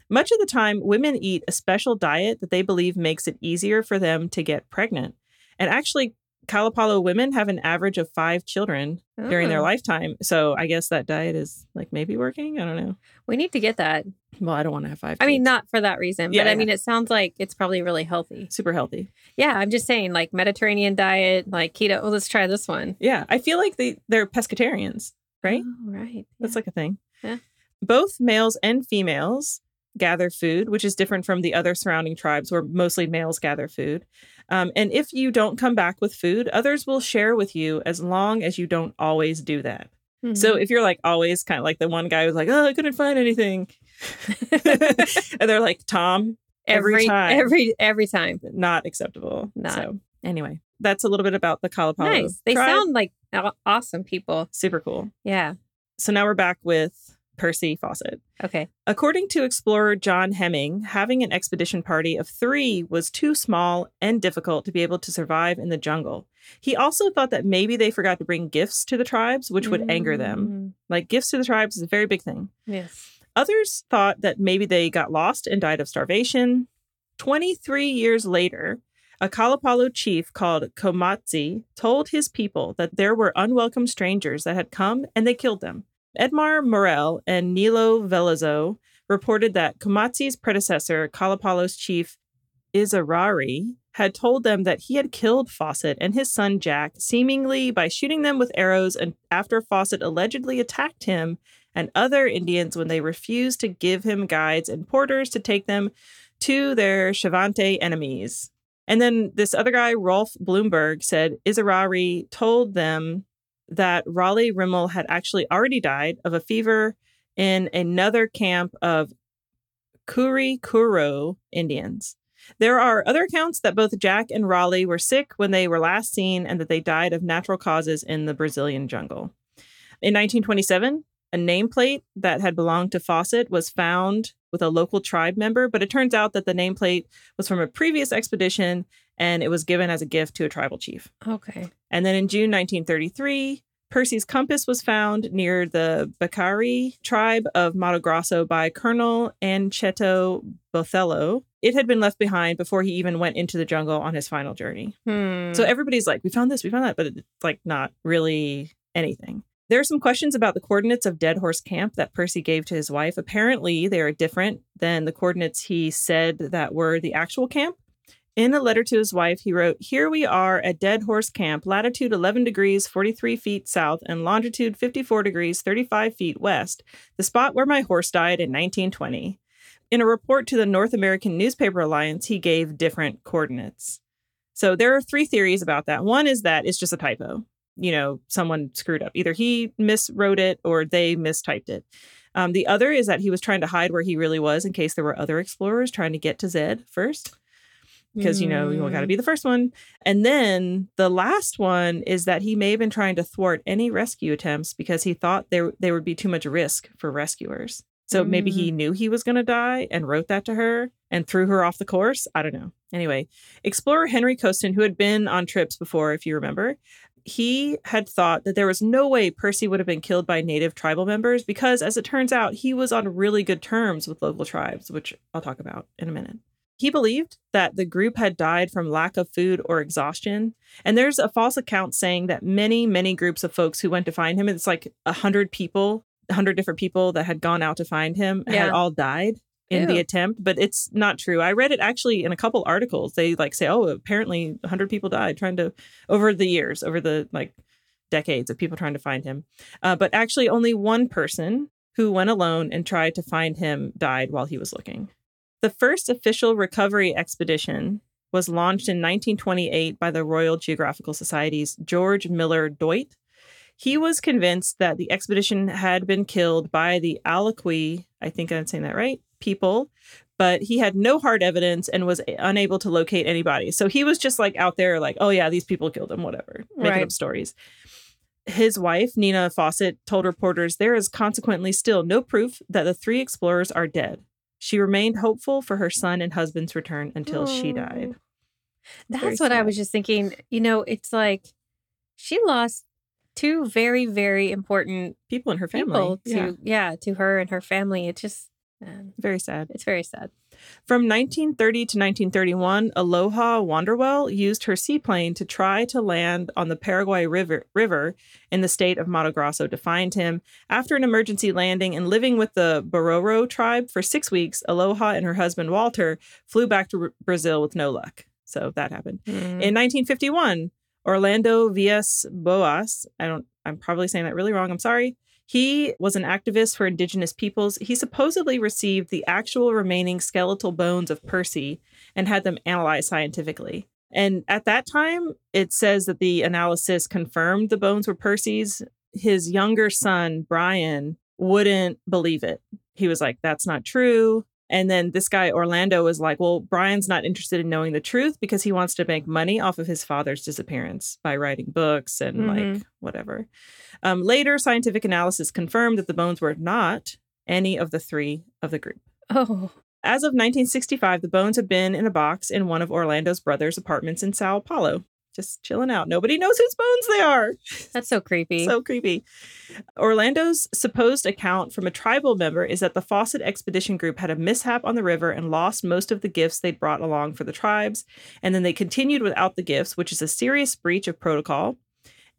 Much of the time, women eat a special diet that they believe makes it easier for them to get pregnant. And actually, Kalapalo women have an average of five children during their Oh. lifetime. So I guess that diet is like maybe working. I don't know. We need to get that. Well, I don't want to have five. I mean, not for that reason, Yeah, but I mean, it sounds like it's probably really healthy. super healthy. Yeah, I'm just saying, like Mediterranean diet, like keto. Well, let's try this one. Yeah, I feel like they they're pescatarians, right? Oh, right. That's yeah. like a thing. Yeah. Both males and females gather food, which is different from the other surrounding tribes where mostly males gather food. Um, and if you don't come back with food, others will share with you as long as you don't always do that. So Mhm. if you're like always kind of like the one guy who's like, oh, I couldn't find anything. (laughs) and they're like, Tom, every time. every every time. not acceptable. Not. So anyway, that's a little bit about the Kalapalo. Nice. They tribe. sound like awesome people. super cool. Yeah. So now we're back with Percy Fawcett. Okay. According to explorer John Hemming, having an expedition party of three was too small and difficult to be able to survive in the jungle. He also thought that maybe they forgot to bring gifts to the tribes, which would anger them. Mm, Like gifts to the tribes is a very big thing. Yes. Others thought that maybe they got lost and died of starvation. 23 years later, a Kalapalo chief called Komatsi told his people that there were unwelcome strangers that had come and they killed them. Edmar Morel and Nilo Vellozo reported that Komatsi's predecessor, Kalapalo's chief Izarari, had told them that he had killed Fawcett and his son Jack, seemingly by shooting them with arrows, and after Fawcett allegedly attacked him and other Indians when they refused to give him guides and porters to take them to their Shavante enemies. And then this other guy, Rolf Blomberg, said Izarari told them that Raleigh Rimell had actually already died of a fever in another camp of Kurikuro Indians. There are other accounts that both Jack and Raleigh were sick when they were last seen and that they died of natural causes in the Brazilian jungle. In 1927, a nameplate that had belonged to Fawcett was found with a local tribe member, but it turns out that the nameplate was from a previous expedition and it was given as a gift to a tribal chief. Okay. And then in June 1933, Percy's compass was found near the Bacari tribe of Mato Grosso by Colonel Ancheto Botelho. It had been left behind before he even went into the jungle on his final journey. Hmm. So everybody's like, we found this, we found that, but it's like not really anything. There are some questions about the coordinates of Dead Horse Camp that Percy gave to his wife. Apparently, they are different than the coordinates he said that were the actual camp. In a letter to his wife, he wrote, Here we are at Dead Horse Camp, latitude 11 degrees 43 feet south and longitude 54 degrees 35 feet west, the spot where my horse died in 1920. In a report to the North American Newspaper Alliance, he gave different coordinates. So there are three theories about that. One is that it's just a typo. You know, someone screwed up. Either he miswrote it or they mistyped it. Um, the other is that he was trying to hide where he really was in case there were other explorers trying to get to Zed first because you know you got to be the mm. first one. And then the last one is that he may have been trying to thwart any rescue attempts because he thought there there would be too much risk for rescuers. So maybe he mm. knew he was going to die and wrote that to her and threw her off the course. I don't know. Anyway, explorer Henry Costin, who had been on trips before, if you remember, he had thought that there was no way Percy would have been killed by native tribal members because, as it turns out, he was on really good terms with local tribes, which I'll talk about in a minute. He believed that the group had died from lack of food or exhaustion. And there's a false account saying that many, many groups of folks who went to find him, it's like a hundred people, a hundred different people that had gone out to find him, Yeah. had all died in the attempt, but it's not true. I read it actually in a couple articles. They like say, oh, apparently 100 people died trying to over the years, over the like decades of people trying to find him. Uh, but actually, only one person who went alone and tried to find him died while he was looking. The first official recovery expedition was launched in 1928 by the Royal Geographical Society's George Miller Dyott. He was convinced that the expedition had been killed by the Aliqui, I think I'm saying that right, people, but he had no hard evidence and was unable to locate anybody. So he was just like out there, like, oh yeah, these people killed him, whatever, making Right. up stories. His wife, Nina Fawcett, told reporters there is consequently still no proof that the three explorers are dead. She remained hopeful for her son and husband's return until she died. Very That's what I was just thinking. You know, it's like she lost two very, very important People in her family. to yeah, yeah. to her and her family. It just um, very sad. it's very sad. From 1930 to 1931, Aloha Wanderwell used her seaplane to try to land on the Paraguay River, River in the state of Mato Grosso to find him. After an emergency landing and living with the Bororo tribe for six weeks, Aloha and her husband Walter flew back to Brazil with no luck. So that happened. Mm. In 1951, Orlando Villas Boas, I don't I'm probably saying that really wrong. I'm sorry. He was an activist for indigenous peoples. He supposedly received the actual remaining skeletal bones of Percy and had them analyzed scientifically. And at that time, it says that the analysis confirmed the bones were Percy's. His younger son, Brian, wouldn't believe it. He was like, that's not true. And then this guy, Orlando, was like, well, Brian's not interested in knowing the truth because he wants to make money off of his father's disappearance by writing books and Mhm. like whatever. Um, later, scientific analysis confirmed that the bones were not any of the three of the group. oh, As of 1965, the bones have been in a box in one of Orlando's brother's apartments in Sao Paulo, just chilling out. Nobody knows whose bones they are. that's so creepy. So creepy. Orlando's supposed account from a tribal member is that the Fawcett Expedition Group had a mishap on the river and lost most of the gifts they'd brought along for the tribes. And then they continued without the gifts, which is a serious breach of protocol.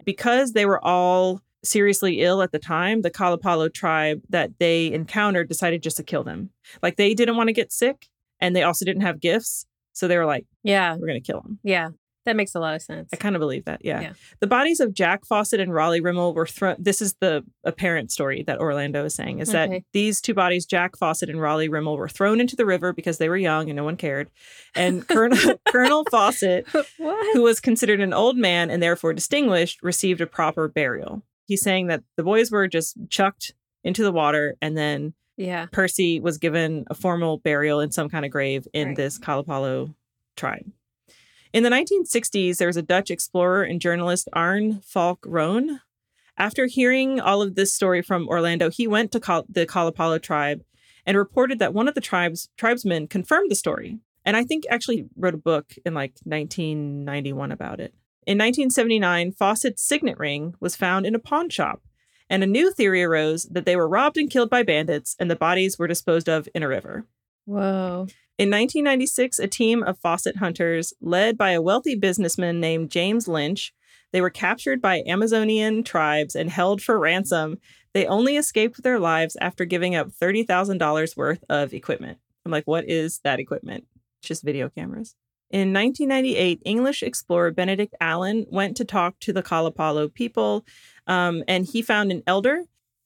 Because they were all seriously ill at the time, the Kalapalo tribe that they encountered decided just to kill them. Like they didn't want to get sick and they also didn't have gifts. So they were like, yeah, we're going to kill them. yeah, that makes a lot of sense. I kind of believe that. Yeah. Yeah. The bodies of Jack Fawcett and Raleigh Rimell were thrown. This is the apparent story that Orlando is saying is that these two bodies, Jack Fawcett and Raleigh Rimell, were thrown into the river because they were young and no one cared. And (laughs) Colonel, Colonel Fawcett, (laughs) what? who was considered an old man and therefore distinguished, received a proper burial. He's saying that the boys were just chucked into the water and then yeah, Percy was given a formal burial in some kind of grave in Right. this Kalapalo tribe. In the 1960s, there was a Dutch explorer and journalist, Arne Falk Roon. After hearing all of this story from Orlando, he went to the Kalapalo tribe and reported that one of the tribe's tribesmen confirmed the story. And I think actually wrote a book in like 1991 about it. In 1979, Fawcett's signet ring was found in a pawn shop, and a new theory arose that they were robbed and killed by bandits and the bodies were disposed of in a river. whoa, In 1996, a team of Fawcett hunters, led by a wealthy businessman named James Lynch, they were captured by Amazonian tribes and held for ransom. They only escaped their lives after giving up $30,000 worth of equipment. I'm like, what is that equipment? Just video cameras. In 1998, English explorer Benedict Allen went to talk to the Kalapalo people, um, and he found an elder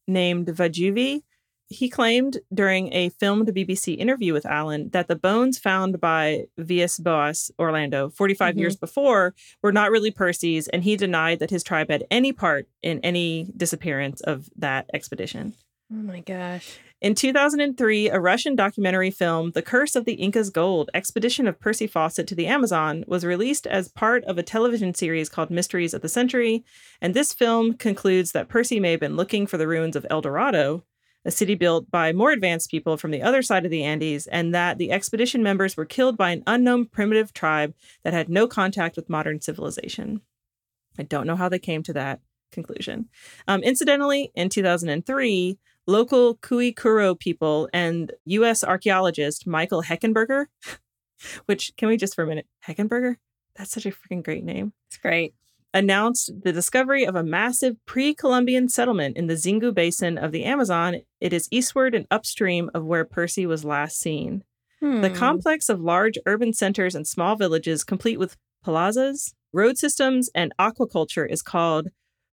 named Vajuvi he claimed during a filmed BBC interview with Allen that the bones found by Villas Boas Orlando 45 Mhm. years before were not really Percy's, and he denied that his tribe had any part in any disappearance of that expedition. oh my gosh, In 2003, a Russian documentary film, The Curse of the Inca's Gold Expedition of Percy Fawcett to the Amazon, was released as part of a television series called Mysteries of the Century. And this film concludes that Percy may have been looking for the ruins of El Dorado, a city built by more advanced people from the other side of the Andes, and that the expedition members were killed by an unknown primitive tribe that had no contact with modern civilization. I don't know how they came to that conclusion. Um, incidentally, in 2003, local Kuikuro people and U.S. archaeologist Michael Heckenberger, (laughs) which can we just for a minute, Heckenberger? That's such a freaking great name. it's great. Announced the discovery of a massive pre Columbian settlement in the Xingu Basin of the Amazon. It is eastward and upstream of where Percy was last seen. The Hmm. complex of large urban centers and small villages, complete with plazas, road systems, and aquaculture, is called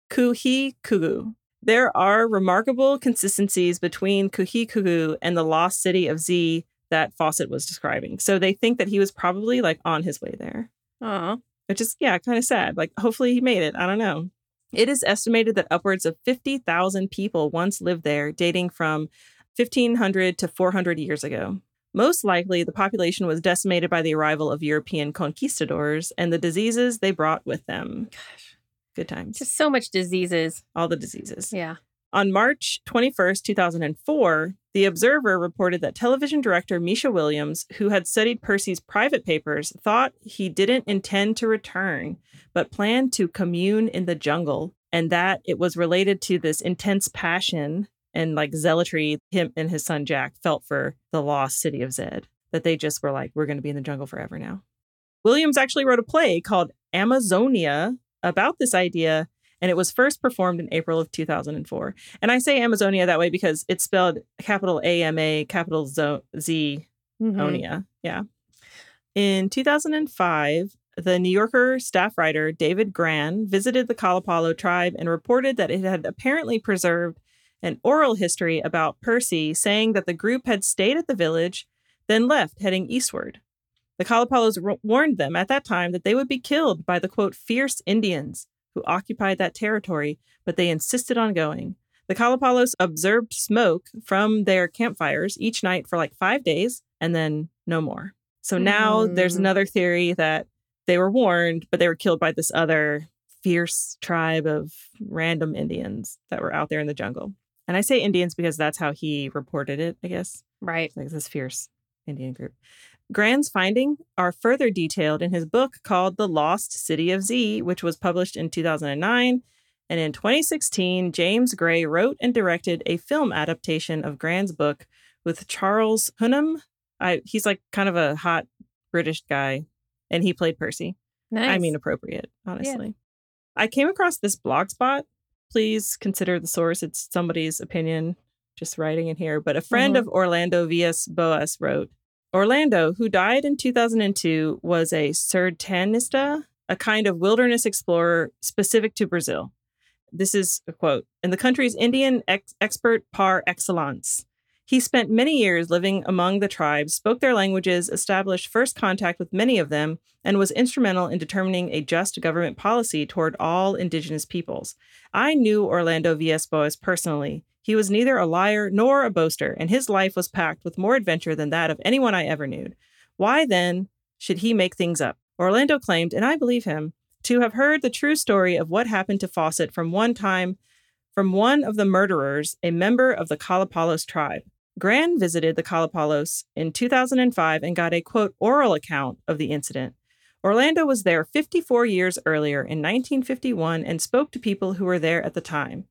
Kuhikugu. There are remarkable consistencies between Kuhikugu and the lost city of Z that Fawcett was describing. So they think that he was probably like on his way there Aw. Which is yeah kind of sad like hopefully he made it i don't know it is estimated that upwards of 50,000 people once lived there dating from 1500 to 400 years ago most likely the population was decimated by the arrival of european conquistadors and the diseases they brought with them Gosh. good times Just so much diseases. all the diseases Yeah. on March 21st, 2004, The Observer reported that television director Misha Williams, who had studied Percy's private papers, thought he didn't intend to return, but planned to commune in the jungle, and that it was related to this intense passion and like zealotry him and his son Jack felt for the lost city of Zed, that they just were like, we're going to be in the jungle forever now. Williams actually wrote a play called Amazonia about this idea and it was first performed in April of 2004. And I say Amazonia that way because it's spelled capital A M A, capital Z, Mhm. Yeah. In 2005, the New Yorker staff writer David Grann visited the Kalapalo tribe and reported that it had apparently preserved an oral history about Percy, saying that the group had stayed at the village, then left, heading eastward. The Kalapalos warned them at that time that they would be killed by the quote, fierce Indians who occupied that territory, but they insisted on going. The Kalapalos observed smoke from their campfires each night for like five days and then no more. So now there's Hmm. another theory that they were warned, but they were killed by this other fierce tribe of random Indians that were out there in the jungle. And I say Indians because that's how he reported it, I guess Right. like this fierce Indian group. Grann's findings are further detailed in his book called The Lost City of Z, which was published in 2009. And in 2016, James Gray wrote and directed a film adaptation of Grann's book with Charles Hunnam. I, he's like kind of a hot British guy, and he played Percy. Nice. I mean, appropriate, honestly. I came across this blog spot. Please consider the source. It's somebody's opinion, just writing in here. But a friend Mhm. of Orlando Villas Boas wrote Orlando, who died in 2002, was a sertanista, a kind of wilderness explorer specific to Brazil. This is a quote in the country's Indian ex- expert par excellence. He spent many years living among the tribes, spoke their languages, established first contact with many of them, and was instrumental in determining a just government policy toward all indigenous peoples. I knew Orlando Villas personally. He was neither a liar nor a boaster, and his life was packed with more adventure than that of anyone I ever knew. Why then should he make things up? Orlando claimed, and I believe him, to have heard the true story of what happened to Fawcett from one time from one of the murderers, a member of the Kalapalos tribe. Grann visited the Kalapalos in 2005 and got a quote oral account of the incident. Orlando was there 54 years earlier in 1951 and spoke to people who were there at the time.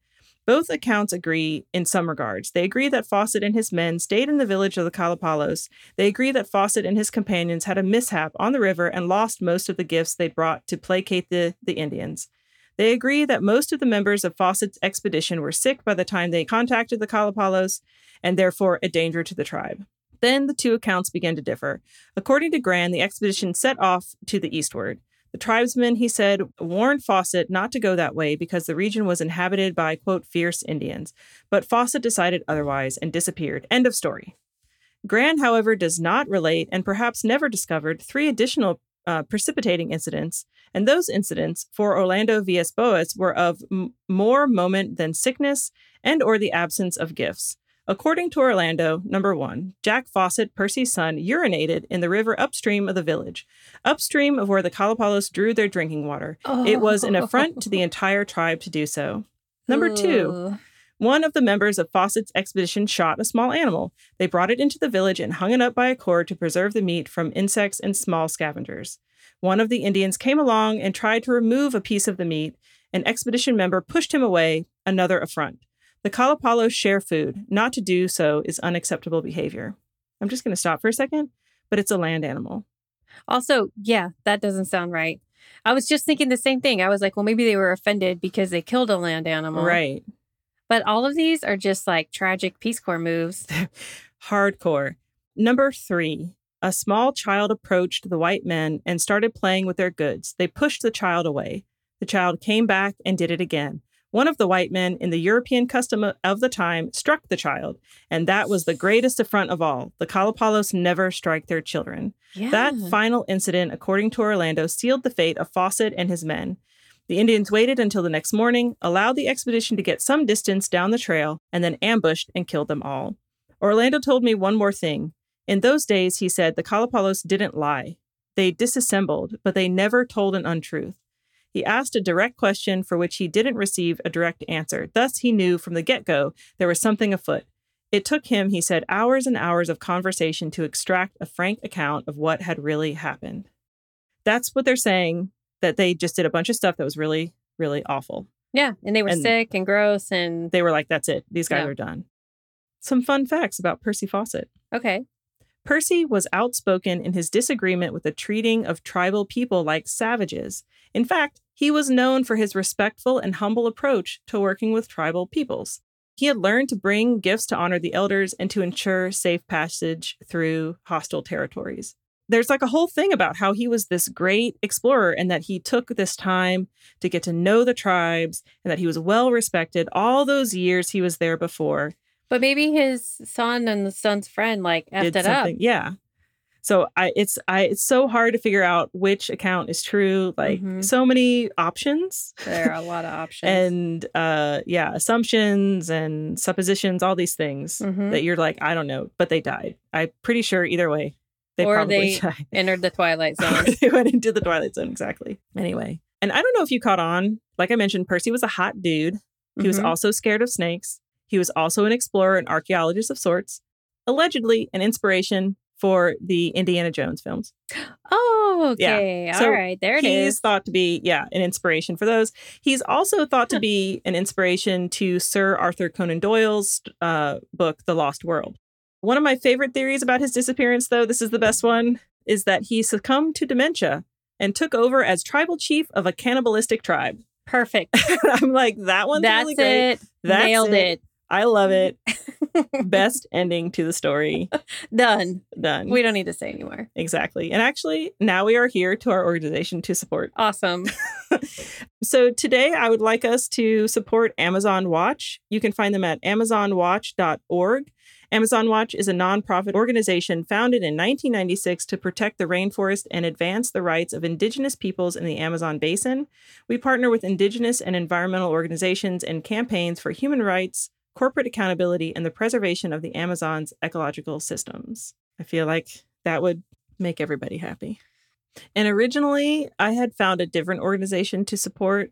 Both accounts agree in some regards. They agree that Fawcett and his men stayed in the village of the Kalapalos. They agree that Fawcett and his companions had a mishap on the river and lost most of the gifts they brought to placate the, the Indians. They agree that most of the members of Fawcett's expedition were sick by the time they contacted the Kalapalos and therefore a danger to the tribe. Then the two accounts began to differ. According to Grann, the expedition set off to the eastward. The tribesmen, he said, warned Fawcett not to go that way because the region was inhabited by, quote, fierce Indians. But Fawcett decided otherwise and disappeared. End of story. Grann, however, does not relate and perhaps never discovered three additional uh, precipitating incidents. And those incidents for Orlando Villas Boas were of m- more moment than sickness and or the absence of gifts. According to Orlando, number one, Jack Fawcett, Percy's son, urinated in the river upstream of the village, upstream of where the Kalapalos drew their drinking water. It was an affront to the entire tribe to do so. Number two, Ooh. One of the members of Fawcett's expedition shot a small animal. They brought it into the village and hung it up by a cord to preserve the meat from insects and small scavengers. One of the Indians came along and tried to remove a piece of the meat. An expedition member pushed him away, another affront. The Kalapalos share food. Not to do so is unacceptable behavior. I'm just going to stop for a second, but it's a land animal. Also, yeah, that doesn't sound right. I was just thinking the same thing. I was like, well, maybe they were offended because they killed a land animal. Right. But all of these are just like tragic Peace Corps moves. (laughs) Hardcore. Number three, a small child approached the white men and started playing with their goods. They pushed the child away. The child came back and did it again. One of the white men, in the European custom of the time, struck the child, and that was the greatest affront of all. The Kalapalos never strike their children. Yeah. That final incident, according to Orlando, sealed the fate of Fawcett and his men. The Indians waited until the next morning, allowed the expedition to get some distance down the trail, and then ambushed and killed them all. Orlando told me one more thing. In those days, he said, the Kalapalos didn't lie. They disassembled, but they never told an untruth. He asked a direct question for which he didn't receive a direct answer. Thus, he knew from the get go there was something afoot. It took him, he said, hours and hours of conversation to extract a frank account of what had really happened. That's what they're saying, that they just did a bunch of stuff that was really, really awful. yeah. And they were And- sick and gross. And They were like, that's it. These guys Yeah. are done. Some fun facts about Percy Fawcett. okay. Percy was outspoken in his disagreement with the treating of tribal people like savages. In fact, he was known for his respectful and humble approach to working with tribal peoples. He had learned to bring gifts to honor the elders and to ensure safe passage through hostile territories. There's like a whole thing about how he was this great explorer and that he took this time to get to know the tribes and that he was well respected all those years he was there before But maybe his son and the son's friend like effed it up. Yeah. So I it's I it's so hard to figure out which account is true. Like Mhm. so many options There are a lot of (laughs) options. and uh yeah, assumptions and suppositions, all these things Mhm. that you're like, I don't know, but they died. I'm pretty sure either way. They Or probably they died. (laughs) entered the Twilight Zone. they went into the Twilight Zone, exactly. Anyway. And I don't know if you caught on. Like I mentioned, Percy was a hot dude. He was Mhm. also scared of snakes. He was also an explorer and archaeologist of sorts, allegedly an inspiration for the Indiana Jones films. (gasps) Oh, Yeah. okay. So All right. There it He's is. thought to be, yeah, an inspiration for those. He's also thought to be an inspiration to Sir Arthur Conan Doyle's uh, book, The Lost World. One of my favorite theories about his disappearance, though, this is the best one, is that he succumbed to dementia and took over as tribal chief of a cannibalistic tribe. Perfect. (laughs) I'm like, that one's That's really great. it. That's Nailed it. it. I love it. (laughs) Best ending to the story. Done. Done. We don't need to say anymore. exactly. And actually, now we are here to our organization to support. Awesome. (laughs) So today, I would like us to support Amazon Watch. You can find them at amazonwatch.org. Amazon Watch is a nonprofit organization founded in 1996 to protect the rainforest and advance the rights of Indigenous peoples in the Amazon basin. We partner with Indigenous and environmental organizations in campaigns for human rights, corporate accountability, and the preservation of the Amazon's ecological systems. I feel like that would make everybody happy. And originally, I had found a different organization to support.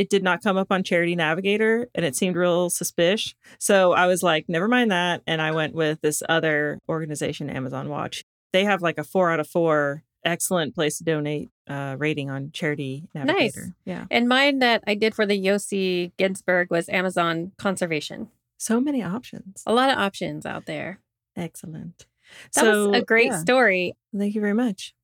It did not come up on Charity Navigator and it seemed real suspicious. So I was like, never mind that. And I went with this other organization, Amazon Watch. They have like a four out of four excellent place to donate uh, rating on Charity Navigator. Nice. Yeah. and mine that I did for the Yossi Ghinsberg was Amazon Conservation. So many options. A lot of options out there. Excellent. That so, was a great yeah, story. Thank you very much.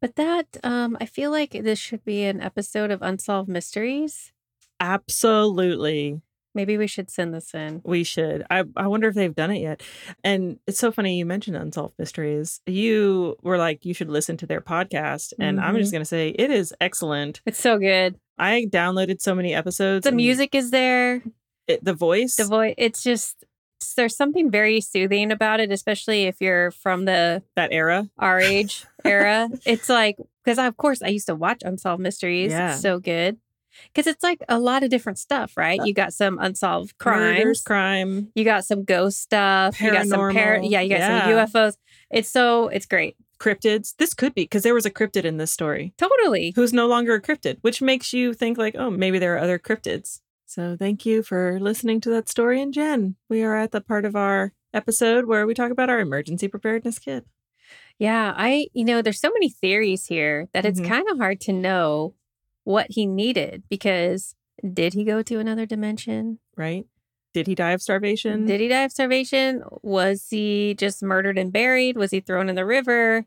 But that, um, I feel like this should be an episode of Unsolved Mysteries. Absolutely. Maybe we should send this in. We should. I, I wonder if they've done it yet. And it's so funny you mentioned Unsolved Mysteries. You were like, you should listen to their podcast. And I'm Mhm. just going to say, it is excellent. It's so good. I downloaded so many episodes. The music is there. it- the voice. The voice. It's just there's something very soothing about it, especially if you're from the that era. our (laughs) age era. It's like because of course I used to watch Unsolved Mysteries. Yeah. It's so good because it's like a lot of different stuff, right? You got some unsolved crimes. Murders, crime. You got some ghost stuff. You got some par- yeah, you got Yeah. some UFOs. It's so it's great. Cryptids. This could be because there was a cryptid in this story Totally. who's no longer a cryptid, which makes you think like, oh, maybe there are other cryptids. So thank you for listening to that story. And Jen, we are at the part of our episode where we talk about our emergency preparedness kit. Yeah, I you know, there's so many theories here that it's Mhm. kind of hard to know what he needed because did he go to another dimension? right? Did he die of starvation? Did he die of starvation? Was he just murdered and buried? Was he thrown in the river?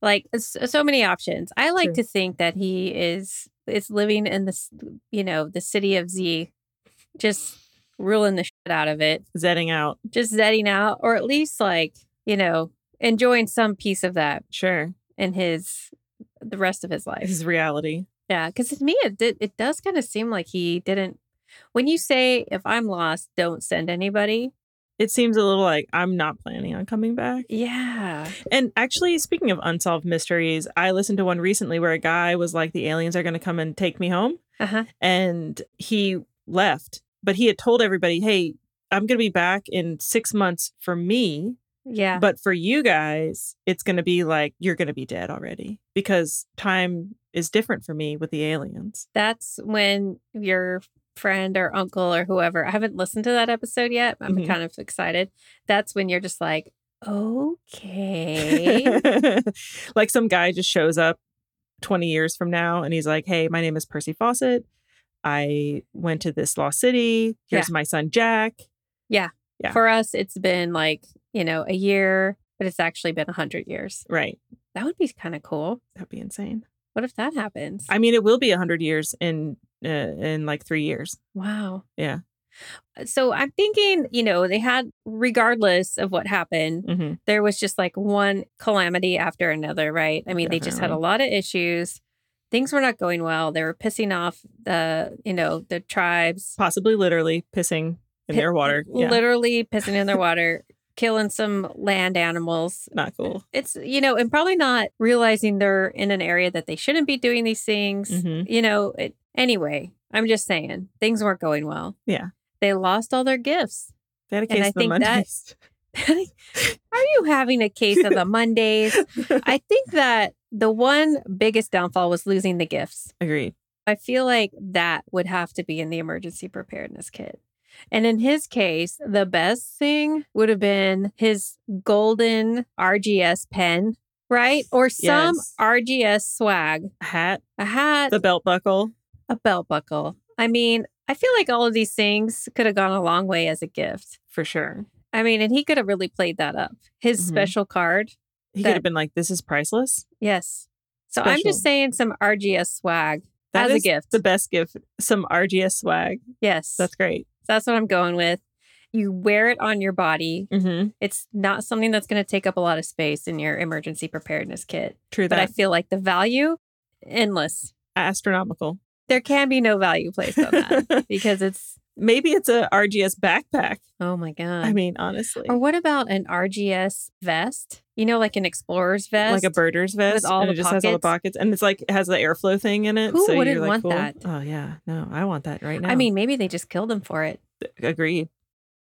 Like so many options. I like True. to think that he is is living in this, you know, the city of Z, just ruling the shit out of it, Zetting out. just zetting out, or at least like you know enjoying some piece of that Sure. in his the rest of his life. His reality. Yeah, because to me, it did, it does kind of seem like he didn't. When you say if I'm lost, don't send anybody. It seems a little like I'm not planning on coming back. Yeah. And actually, speaking of unsolved mysteries, I listened to one recently where a guy was like, the aliens are going to come and take me home. Uh huh. And he left, but he had told everybody, hey, I'm going to be back in six months for me. Yeah. But for you guys, it's going to be like, you're going to be dead already because time is different for me with the aliens. That's when your friend or uncle or whoever. I haven't listened to that episode yet. I'm Mhm. kind of excited. That's when you're just like, okay. (laughs) like some guy just shows up 20 years from now and he's like, hey, my name is Percy Fawcett. I went to this lost city. Here's my son, Jack. Yeah. Yeah. For us, it's been like you know a year, but it's actually been a hundred years. Right. That would be kind of cool. That'd be insane. What if that happens? I mean, it will be 100 years in uh, in like three years. wow. Yeah. So I'm thinking, you know, they had, regardless of what happened, hmm there was just like one calamity after another, right? I mean, they just had a lot of issues. Things were not going well. They were pissing off the, you know, the tribes, Possibly literally pissing in Pi- their water. Yeah. literally pissing in their (laughs) water, killing some land animals. Not cool. It's, you know, and probably not realizing they're in an area that they shouldn't be doing these things. hmm You know, it, anyway, I'm just saying things weren't going well. Yeah. They lost all their gifts. They had a And case I of the think that- Mondays. (laughs) Are you having a case of the Mondays? (laughs) I think that the one biggest downfall was losing the gifts. Agreed. I feel like that would have to be in the emergency preparedness kit. And in his case, the best thing would have been his golden RGS pen, right? Or some Yes. RGS swag, A Hat, a hat, the belt buckle. a belt buckle. I mean, I feel like all of these things could have gone a long way as a gift. For sure. I mean, and he could have really played that up. His Mhm. special card, He That- could have been like, this is priceless. Yes. So I'm just saying some RGS swag That as a gift. The best gift. Some RGS swag. yes. That's great. That's what I'm going with. You wear it on your body. Mm-hmm. It's not something that's going to take up a lot of space in your emergency preparedness kit. True But I feel like the value, endless. Astronomical. There can be no value placed on that (laughs) because it's, Maybe it's a RGS backpack. oh my God. I mean, honestly. or what about an RGS vest? You know, like an explorer's vest? like a birder's vest all and the it just has all the pockets? pockets and it's like it has the airflow thing in it Who so wouldn't you're like want cool. that? oh yeah no i want that right now I mean, maybe they just killed him for it. agreed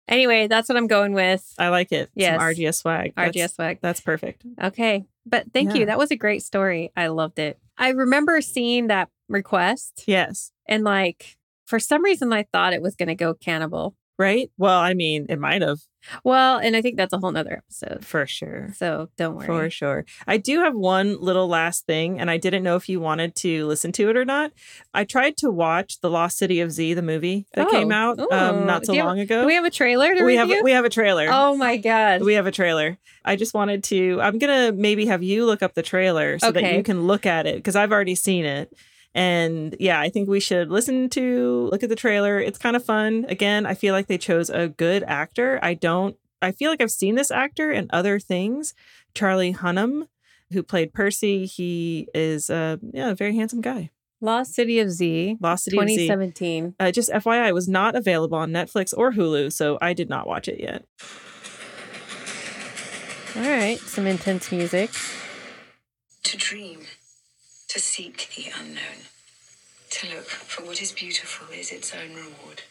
Anyway, that's what I'm going with. i like it Yes. some rgs swag that's, RGS swag. that's perfect Okay. But thank Yeah. you. That was a great story. I loved it. I remember seeing that request yes and like for some reason I thought it was going to go cannibal. right well i mean it might have Well, and I think that's a whole nother episode. for sure So don't worry. for sure i do have one little last thing and i didn't know if you wanted to listen to it or not i tried to watch the lost city of z the movie that Oh. came out um, not so you have- long ago Do we have a trailer to we have we have a trailer oh my God. We have a trailer. I just wanted to. I'm gonna maybe have you look up the trailer so that you can look at it because I've already seen it. And yeah, I think we should listen to look at the trailer. It's kind of fun. Again, I feel like they chose a good actor. I don't. I feel like I've seen this actor in other things. Charlie Hunnam, who played Percy, he is a yeah, a very handsome guy. Lost City of Z, Lost City of Z. 2017. Uh, just FYI, it was not available on Netflix or Hulu, so I did not watch it yet. All right. Some intense music. To dream, to seek the unknown, to look for what is beautiful is its own reward.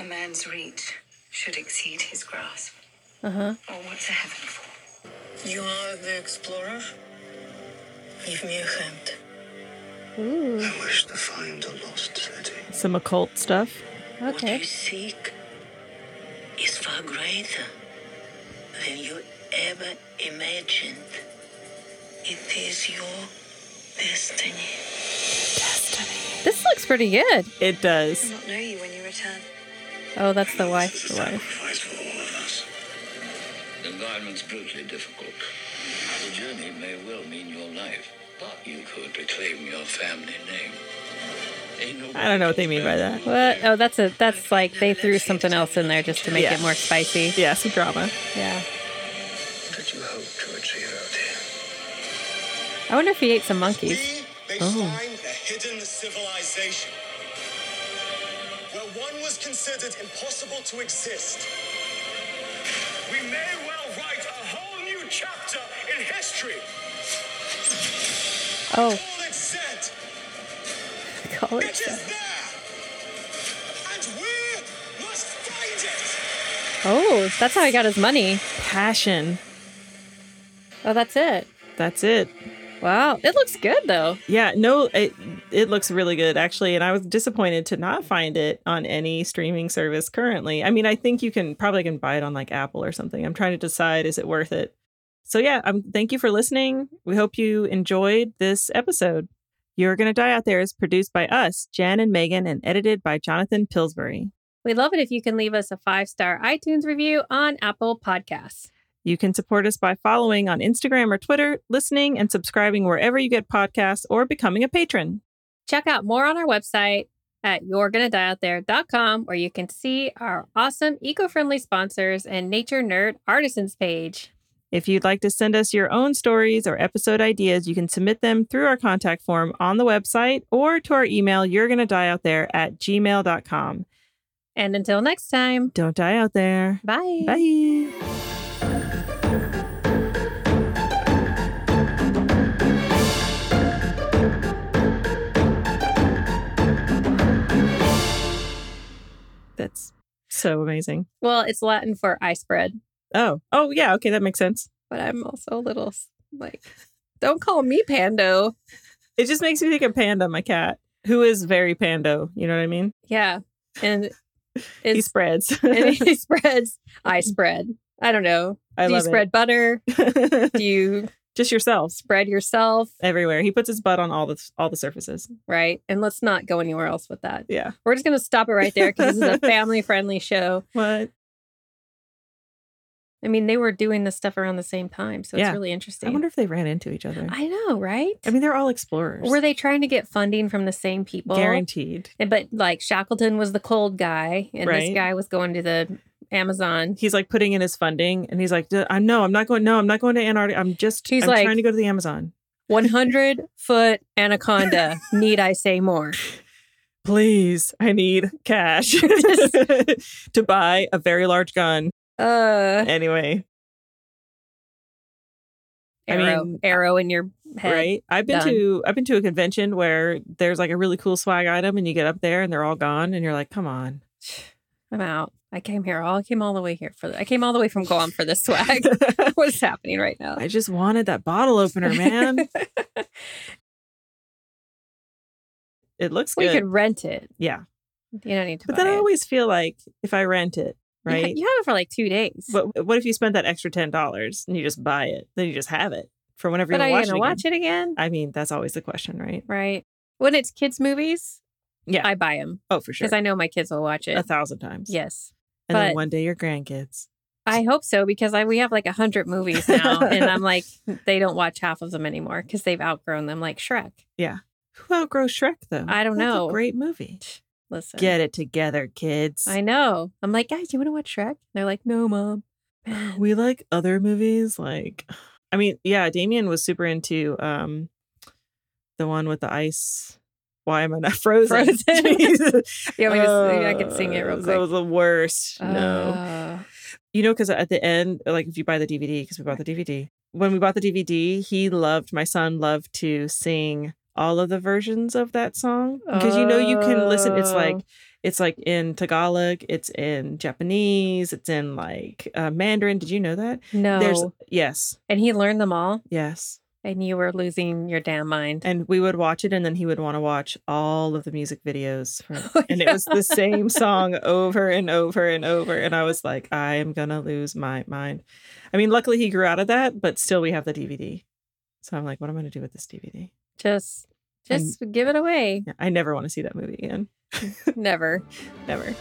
A man's reach should exceed his grasp. Uh huh. Or what's a heaven for? You are the explorer? Give me a hand. Ooh. I wish to find a lost city. Some occult stuff. Okay. What Okay. you seek is far greater than you ever imagined. It is your destiny. This looks pretty good. It does. not know you when you return. Oh, that's the wife. It's The wife. sacrifice for all of us. The environment's brutally difficult. The journey may well mean your life, but you could reclaim your family name. I don't know what they mean by that. What? Oh, that's a that's like they threw something else in there just to make Yeah. it more spicy. Yeah, some drama. Yeah. I wonder if he ate some monkeys. They Oh. find a hidden civilization where one was considered impossible to exist. We may well write a whole new chapter in history. Oh, All it said, call it it. is there, and we must find it. Oh, that's how he got his money. Passion. Oh, that's it. That's it. Wow, it looks good though. Yeah, no, it it looks really good actually, and I was disappointed to not find it on any streaming service currently. I mean, I think you can probably can buy it on like Apple or something. I'm trying to decide is it worth it. So yeah, um, thank you for listening. We hope you enjoyed this episode. You're Gonna Die Out There is produced by us, Jen and Megan, and edited by Jonathan Pillsbury. We'd love it if you can leave us a five star iTunes review on Apple Podcasts. You can support us by following on Instagram or Twitter, listening and subscribing wherever you get podcasts, or becoming a patron. Check out more on our website at you'regonnadieoutthere.com where you can see our awesome eco-friendly sponsors and nature nerd artisans page. If you'd like to send us your own stories or episode ideas, you can submit them through our contact form on the website or to our email, you're gonna die out there at gmail.com. And until next time, Don't die out there. bye. Bye. That's so amazing. Well, it's Latin for I spread, Oh, oh yeah, okay, that makes sense. but I'm also a little like, don't call me Pando. It just makes me think of Panda, my cat, who is very Pando. You know what I mean? Yeah. And (laughs) he spreads. (laughs) and he (laughs) spreads, I spread. I don't know. I Do you spread butter? Do you just yourself spread yourself? everywhere. He puts his butt on all the all the surfaces. Right. And let's not go anywhere else with that. Yeah. We're just going to stop it right there because this is a (laughs) family friendly show. What? I mean, they were doing this stuff around the same time. So Yeah. it's really interesting. I wonder if they ran into each other. I know, right? I mean, they're all explorers. were they trying to get funding from the same people? guaranteed? But like Shackleton was the cold guy, and Right. this guy was going to the Amazon. He's like putting in his funding, and he's like, "I know, I'm not going. No, I'm not going to Antarctica. I'm just. He's I'm like- trying to go to the Amazon. 100 foot anaconda. (laughs) Need I say more? Please, I need cash (laughs) (laughs) to buy a very large gun. Uh, Anyway, I arrow, mean, arrow in your head. right? I've been Done. to I've been to a convention where there's like a really cool swag item, and you get up there, and they're all gone, and you're like, "Come on." I'm out. I came here. All I came all the way here for. I came all the way from Guam for this swag. (laughs) (laughs) What's happening right now? I just wanted that bottle opener, man. (laughs) it looks like we good. could rent it. Yeah. You don't need to. But then I always feel like if I rent it, You ha- right? You have it for like two days. But what if you spent that extra ten dollars and you just buy it? Then you just have it for whenever but you want watch, watch it again? I mean, that's always the question, right? Right. When it's kids' movies, Yeah. I buy them Oh, for sure. because I know my kids will watch it a thousand times. Yes, And then but- one day your grandkids. I hope so because I we have like a hundred movies now, and I'm like (laughs) they don't watch half of them anymore because they've outgrown them, like Shrek. Yeah, who outgrows Shrek though? I don't That's know. A great movie. Listen, Get it together, kids. I know. I'm like, guys, you want to watch Shrek? they're like, no, mom. (sighs) we like other movies like (sighs) I mean, yeah, Damien was super into um the one with the ice. Why am I not (laughs) frozen? Frozen. Want me to s- I can sing it real Uh, quick. That was the worst. no. Uh, You know, because at the end, like if you buy the DVD, because we bought the DVD, when we bought the DVD, he loved, my son loved to sing all of the versions of that song. Because you know, you can listen, it's like, Oh. it's like in Tagalog, it's in Japanese, it's in like uh, Mandarin. Did you know that? no. There's, yes, and he learned them all, yes. And you were losing your damn mind. And we would watch it, and then he would want to watch all of the music videos. (laughs) Oh, and it was the same song (laughs) over and over and over. And I was like, I am going to lose my mind. I mean, luckily he grew out of that, but still we have the DVD. So I'm like, what am I going to do with this DVD? Just, just give it away. I never want to see that movie again. Never. (laughs) Never.